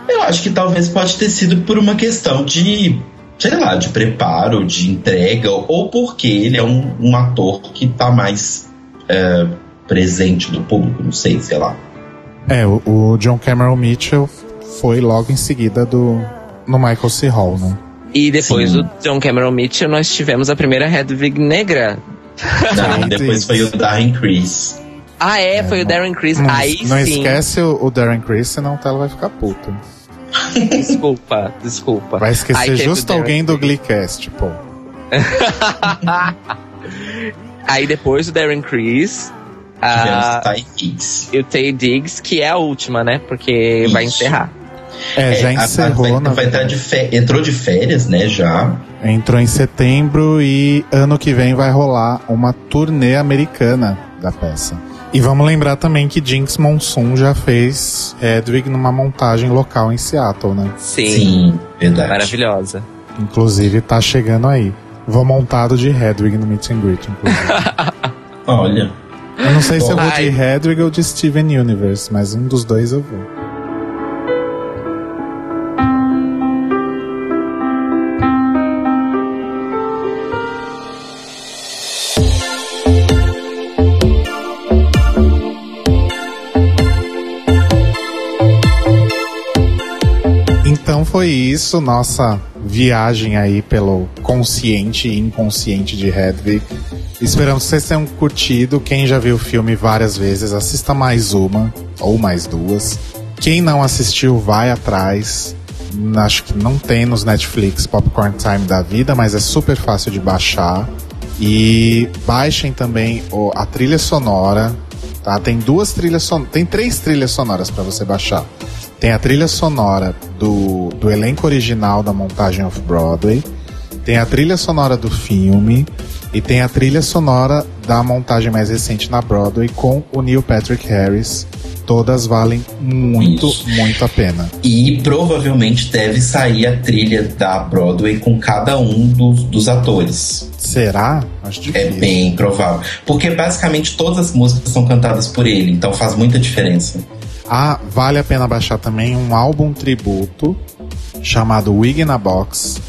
Eu acho que talvez pode ter sido por uma questão de, sei lá, de preparo, de entrega, ou porque ele é um, um ator que tá mais é, presente do público, não sei, sei lá. É, o, o John Cameron Mitchell foi logo em seguida do no Michael C. Hall, né? E depois Sim. do John Cameron Mitchell, nós tivemos a primeira Hedwig negra. Não, depois foi o Darren Criss. Ah, é? foi o Darren Criss. Não, Aí não sim. esquece o, o Darren Criss, senão o Tela vai ficar puto. Desculpa, desculpa. Vai esquecer justo alguém do. Gleecast, pô. Aí depois o Darren Criss. Tivemos a- Ty Higgs. e o Tay Diggs, que é a última, né? Porque vai Isso. encerrar. É, já a- a- encerrou, vai, vai entrar de fé- entrou de férias, né, já. Entrou em setembro e ano que vem vai rolar uma turnê americana da peça. E vamos lembrar também que Jinx Monsoon já fez Hedwig numa montagem local em Seattle, né? Sim. Sim, verdade. Maravilhosa. Inclusive tá chegando aí. Vou montado de Hedwig no Meet and Greet, inclusive. Olha, Eu não sei se eu vou Ai. de Hedwig ou de Steven Universe, mas um dos dois eu vou. Foi isso, nossa viagem aí pelo consciente e inconsciente de Hedwig. Esperamos que vocês tenham curtido. Quem já viu o filme várias vezes, assista mais uma ou mais duas. Quem não assistiu, vai atrás. Acho que não tem nos Netflix Popcorn Time da vida, mas é super fácil de baixar. E baixem também a trilha sonora. Tá? Tem duas trilhas sonoras. Tem três trilhas sonoras para você baixar. Tem a trilha sonora do, do elenco original da montagem off-Broadway, tem a trilha sonora do filme e tem a trilha sonora da montagem mais recente na Broadway com o Neil Patrick Harris. Todas valem muito, Isso. muito a pena. E provavelmente deve sair a trilha da Broadway com cada um dos, dos atores. Será? Acho É difícil. bem provável. Porque basicamente todas as músicas são cantadas por ele, então faz muita diferença. Ah, vale a pena baixar também um álbum tributo chamado Wig in a Box,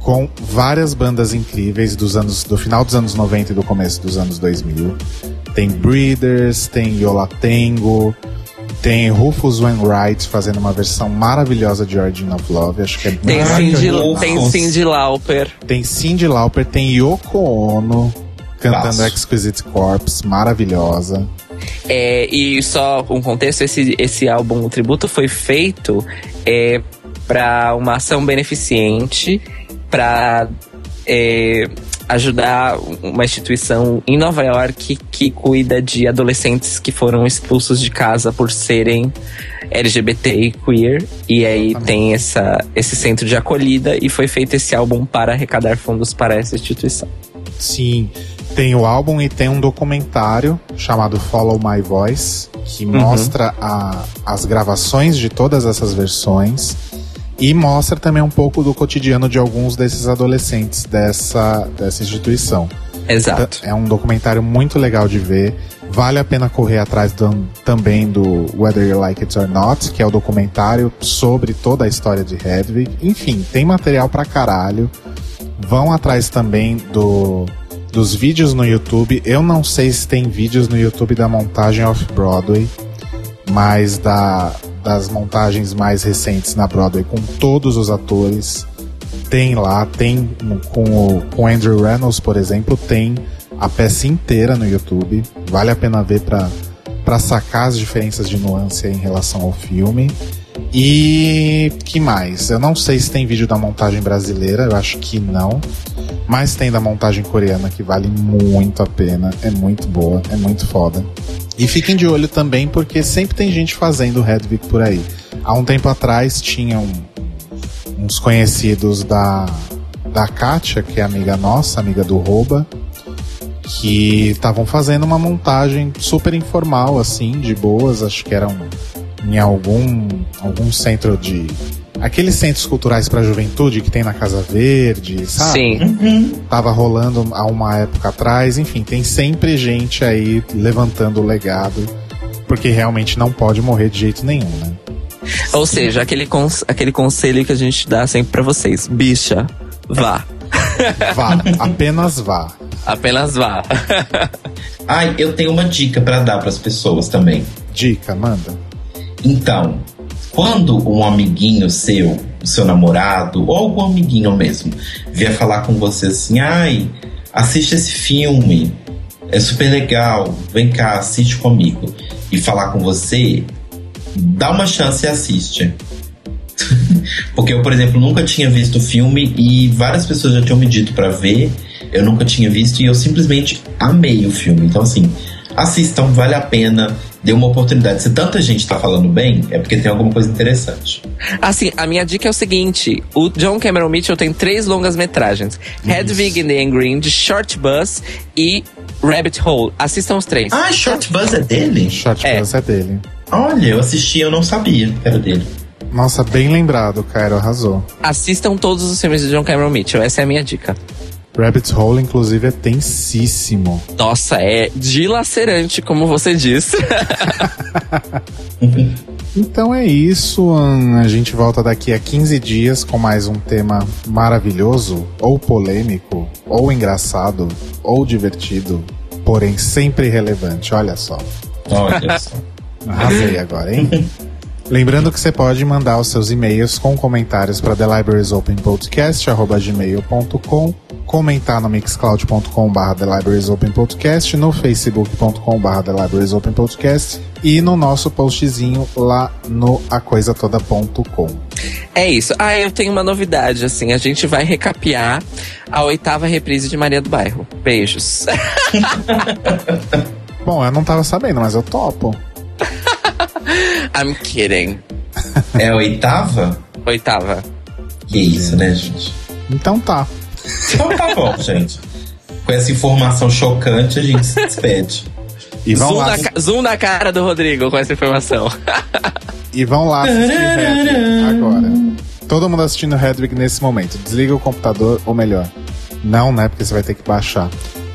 com várias bandas incríveis dos anos do final dos anos 90 e do começo dos anos 2000. Tem Breeders, tem Yola Tango, tem Rufus Wainwright fazendo uma versão maravilhosa de Origin of Love, acho que é Tem, Cindy, tem Cindy Lauper. Tem Cyndi Lauper, tem Yoko Ono cantando Passo. Exquisite Corpse, maravilhosa. É, e só um contexto, esse, esse álbum, o tributo, foi feito é, para uma ação beneficente para ajudar uma instituição em Nova York que cuida de adolescentes que foram expulsos de casa por serem LGBT e queer. E aí tem essa, esse centro de acolhida e foi feito esse álbum para arrecadar fundos para essa instituição. Sim, tem o álbum e tem um documentário chamado Follow My Voice, que mostra a- as gravações de todas essas versões e mostra também um pouco do cotidiano de alguns desses adolescentes dessa, dessa instituição. Exato. É um documentário muito legal de ver. Vale a pena correr atrás do- também do Whether You Like It or Not, que é o documentário sobre toda a história de Hedwig. Enfim, tem material pra caralho. Vão atrás também do, dos vídeos no YouTube. Eu não sei se tem vídeos no YouTube da montagem off-Broadway, mas da, das montagens mais recentes na Broadway com todos os atores. Tem lá, tem com o com Andrew Reynolds, por exemplo, tem a peça inteira no YouTube. Vale a pena ver para sacar as diferenças de nuance em relação ao filme. E que mais? Eu não sei se tem vídeo da montagem brasileira, eu acho que não. Mas tem da montagem coreana que vale muito a pena, é muito boa, é muito foda. E fiquem de olho também porque sempre tem gente fazendo Hedwig por aí. Há um tempo atrás tinham uns conhecidos da da Kátia, que é amiga nossa, amiga do Roba, que estavam fazendo uma montagem super informal, assim, de boas, acho que eram em algum, algum centro de. Aqueles centros culturais para juventude que tem na Casa Verde, sabe? Sim. Tava rolando há uma época atrás, enfim, tem sempre gente aí levantando o legado, porque realmente não pode morrer de jeito nenhum, né? Ou seja, aquele, cons- aquele conselho que a gente dá sempre pra vocês. Bicha, vá. Vá, apenas vá. Apenas vá. Ai, eu tenho uma dica pra dar pras pessoas também. Dica, manda. Então, quando um amiguinho seu, o seu namorado, ou algum amiguinho mesmo, vier falar com você assim, ai, assiste esse filme, é super legal, vem cá, assiste comigo, e falar com você, dá uma chance e assiste. Porque eu, por exemplo, nunca tinha visto o filme e várias pessoas já tinham me dito pra ver, eu nunca tinha visto e eu simplesmente amei o filme. Então, assim, assistam, vale a pena, dê uma oportunidade. Se tanta gente tá falando bem, é porque tem alguma coisa interessante. Assim, a minha dica é o seguinte: o John Cameron Mitchell tem três longas metragens: Hedwig and the Angry Short Bus e Rabbit Hole. Assistam os três. Ah, Short Buzz é dele? Short É. Bus é dele. Olha, eu assisti, eu não sabia que era dele. Nossa, bem lembrado, Cairo arrasou. Assistam todos os filmes de John Cameron Mitchell. Essa é a minha dica. Rabbit Hole, inclusive, é tensíssimo. Nossa, é dilacerante, como você disse. Então é isso, hum, a gente volta daqui a 15 dias com mais um tema maravilhoso, ou polêmico, ou engraçado, ou divertido, porém sempre relevante, olha só. Olha só. Arrasei agora, hein? Lembrando que você pode mandar os seus e-mails com comentários para thelibrariesopenpodcast.gmail.com comentar no mixcloud.com.br thelibrariesopenpodcast no facebook.com.br thelibrariesopenpodcast e no nosso postzinho lá no acoisatoda.com É isso. Ah, eu tenho uma novidade, assim. A gente vai recapear a oitava reprise de Maria do Bairro. Beijos. Bom, eu não tava sabendo, mas eu topo. I'm kidding. É a oitava? Oitava. Que isso, né, gente? Então tá. Então tá bom, gente. Com essa informação chocante, a gente se despede. E vão Zoom lá, na, zoom na cara do Rodrigo com essa informação. e vão lá assistir Hedwig agora. Todo mundo assistindo Hedwig nesse momento. Desliga o computador, ou melhor, não, né? Porque você vai ter que baixar.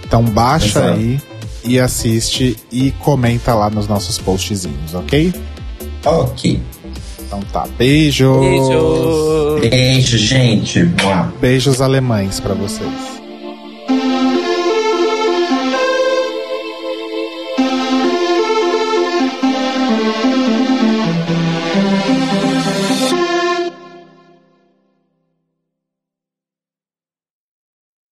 Então baixa Exato. aí e assiste e comenta lá nos nossos postzinhos, ok? Ok. Então tá, beijos. Beijo. Beijo, gente. Beijos alemães pra vocês.